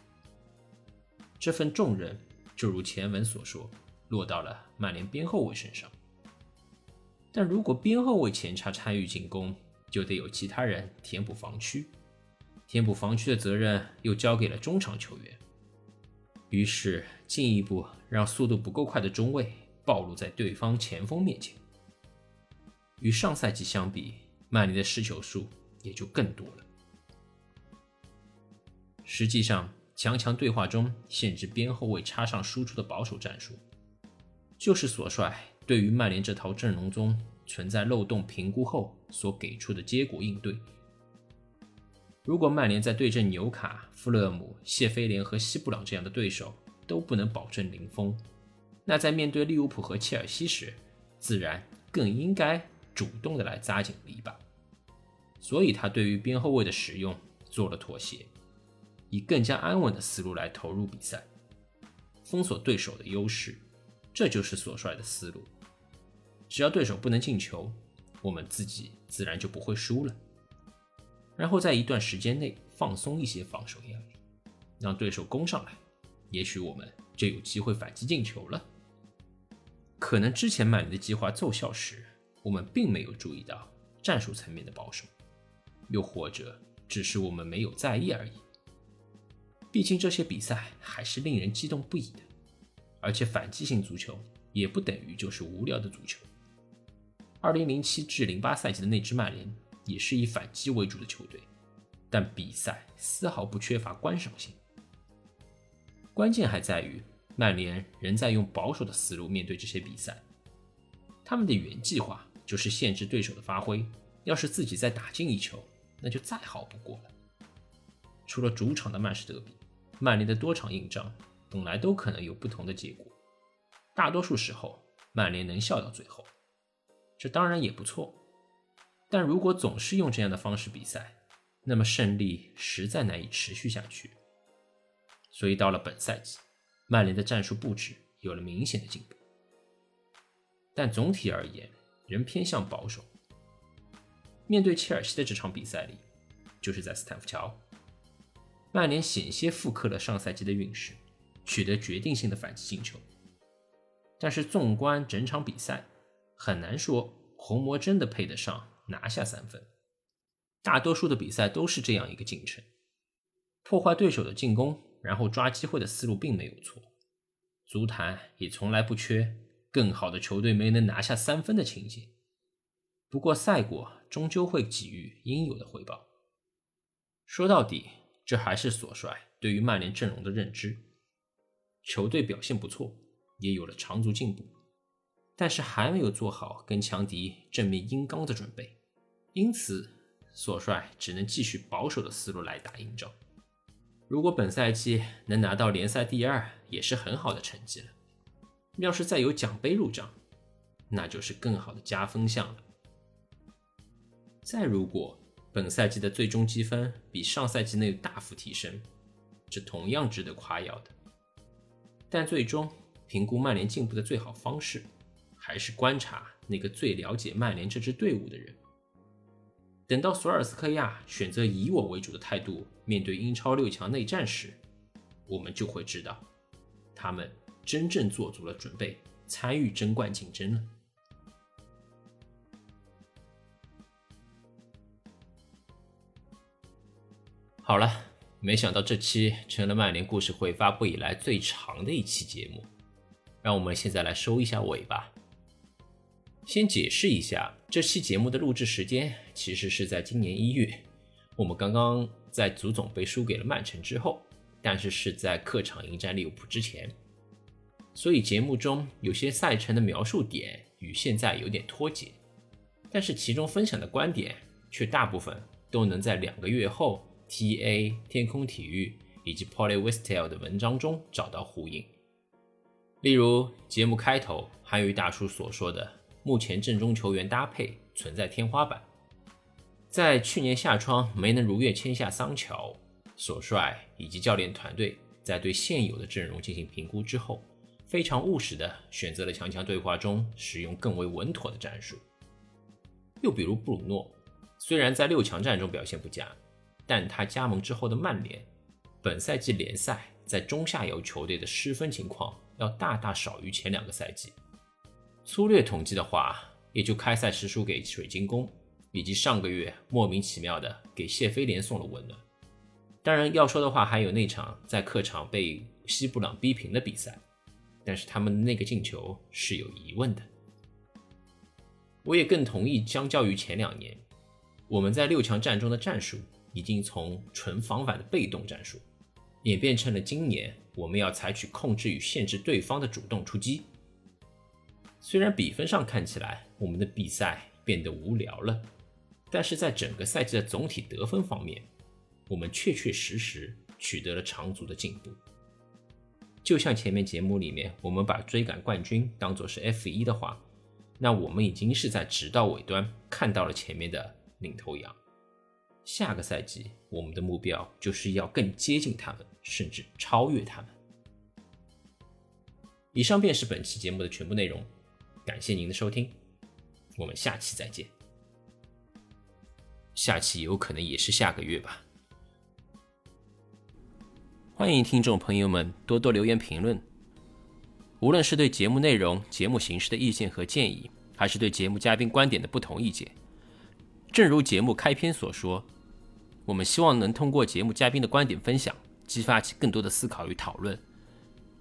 Speaker 2: 这份重任就如前文所说，落到了曼联边后卫身上。但如果边后卫前插参与进攻，就得有其他人填补防区，填补防区的责任又交给了中场球员。于是进一步让速度不够快的中卫暴露在对方前锋面前。与上赛季相比，曼联的失球数也就更多了。实际上，强强对话中限制边后卫插上输出的保守战术，就是索帅对于曼联这套阵容中存在漏洞评估后所给出的结果应对。如果曼联在对阵纽卡、富勒姆、谢菲联和西布朗这样的对手都不能保证零封，那在面对利物浦和切尔西时，自然更应该主动的来扎紧篱笆。所以他对于边后卫的使用做了妥协，以更加安稳的思路来投入比赛，封锁对手的优势，这就是索帅的思路。只要对手不能进球，我们自己自然就不会输了。然后在一段时间内放松一些防守压力，让对手攻上来，也许我们就有机会反击进球了。可能之前曼联的计划奏效时，我们并没有注意到战术层面的保守，又或者只是我们没有在意而已。毕竟这些比赛还是令人激动不已的，而且反击性足球也不等于就是无聊的足球。二零零七至零八赛季的那支曼联。也是以反击为主的球队，但比赛丝毫不缺乏观赏性。关键还在于曼联仍在用保守的思路面对这些比赛。他们的原计划就是限制对手的发挥，要是自己再打进一球，那就再好不过了。除了主场的曼市德比，曼联的多场硬仗本来都可能有不同的结果。大多数时候，曼联能笑到最后，这当然也不错。但如果总是用这样的方式比赛，那么胜利实在难以持续下去。所以到了本赛季，曼联的战术布置有了明显的进步，但总体而言仍偏向保守。面对切尔西的这场比赛里，就是在斯坦福桥，曼联险些复刻了上赛季的运势，取得决定性的反击进球。但是纵观整场比赛，很难说红魔真的配得上。拿下三分，大多数的比赛都是这样一个进程：破坏对手的进攻，然后抓机会的思路并没有错。足坛也从来不缺更好的球队没能拿下三分的情节。不过赛果终究会给予应有的回报。说到底，这还是索帅对于曼联阵容的认知。球队表现不错，也有了长足进步，但是还没有做好跟强敌正面硬刚的准备，因此索帅只能继续保守的思路来打英超。如果本赛季能拿到联赛第二，也是很好的成绩了。要是再有奖杯入账，那就是更好的加分项了。再如果本赛季的最终积分比上赛季那大幅提升，这同样值得夸耀的。但最终评估曼联进步的最好方式，还是观察那个最了解曼联这支队伍的人。等到索尔斯克亚选择以我为主的态度面对英超六强内战时，我们就会知道，他们真正做足了准备，参与争冠竞争了。好了，没想到这期成了曼联故事会发布以来最长的一期节目，让我们现在来收一下尾吧。先解释一下，这期节目的录制时间其实是在今年一月，我们刚刚在足总杯输给了曼城之后，但是是在客场迎战利物浦之前，所以节目中有些赛程的描述点与现在有点脱节，但是其中分享的观点却大部分都能在两个月后 T A 天空体育以及 Polly Westel 的文章中找到呼应。例如节目开头韩语大叔所说的。目前阵中球员搭配存在天花板，在去年夏窗没能如愿签下桑乔，索帅以及教练团队在对现有的阵容进行评估之后，非常务实的选择了强强对话中使用更为稳妥的战术。又比如布鲁诺，虽然在六强战中表现不佳，但他加盟之后的曼联，本赛季联赛在中下游球队的失分情况要大大少于前两个赛季。粗略统计的话，也就开赛时输给水晶宫，以及上个月莫名其妙的给谢菲联送了温暖。当然要说的话，还有那场在客场被西布朗逼平的比赛，但是他们那个进球是有疑问的。我也更同意，相较于前两年，我们在六强战中的战术已经从纯防反的被动战术，演变成了今年我们要采取控制与限制对方的主动出击。虽然比分上看起来我们的比赛变得无聊了，但是在整个赛季的总体得分方面，我们确确实实取得了长足的进步。就像前面节目里面我们把追赶冠军当做是 F 一的话，那我们已经是在直到尾端看到了前面的领头羊。下个赛季我们的目标就是要更接近他们，甚至超越他们。以上便是本期节目的全部内容。感谢您的收听，我们下期再见。下期有可能也是下个月吧。欢迎听众朋友们多多留言评论，无论是对节目内容、节目形式的意见和建议，还是对节目嘉宾观点的不同意见。正如节目开篇所说，我们希望能通过节目嘉宾的观点分享，激发起更多的思考与讨论。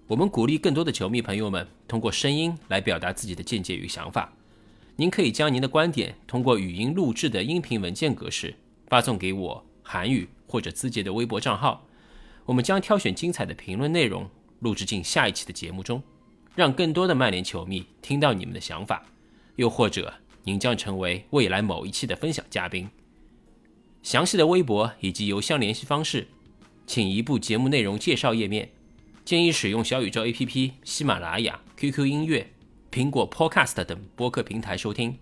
Speaker 2: 我们鼓励更多的球迷朋友们通过声音来表达自己的见解与想法。您可以将您的观点通过语音录制的音频文件格式发送给我韩语或者字节的微博账号，我们将挑选精彩的评论内容录制进下一期的节目中，让更多的曼联球迷听到你们的想法。又或者您将成为未来某一期的分享嘉宾。详细的微博以及邮箱联系方式，请移步节目内容介绍页面。建议使用小宇宙 APP、喜马拉雅、QQ 音乐、苹果 Podcast 等播客平台收听，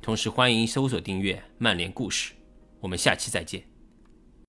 Speaker 2: 同时欢迎搜索订阅《曼联故事》。我们下期再见。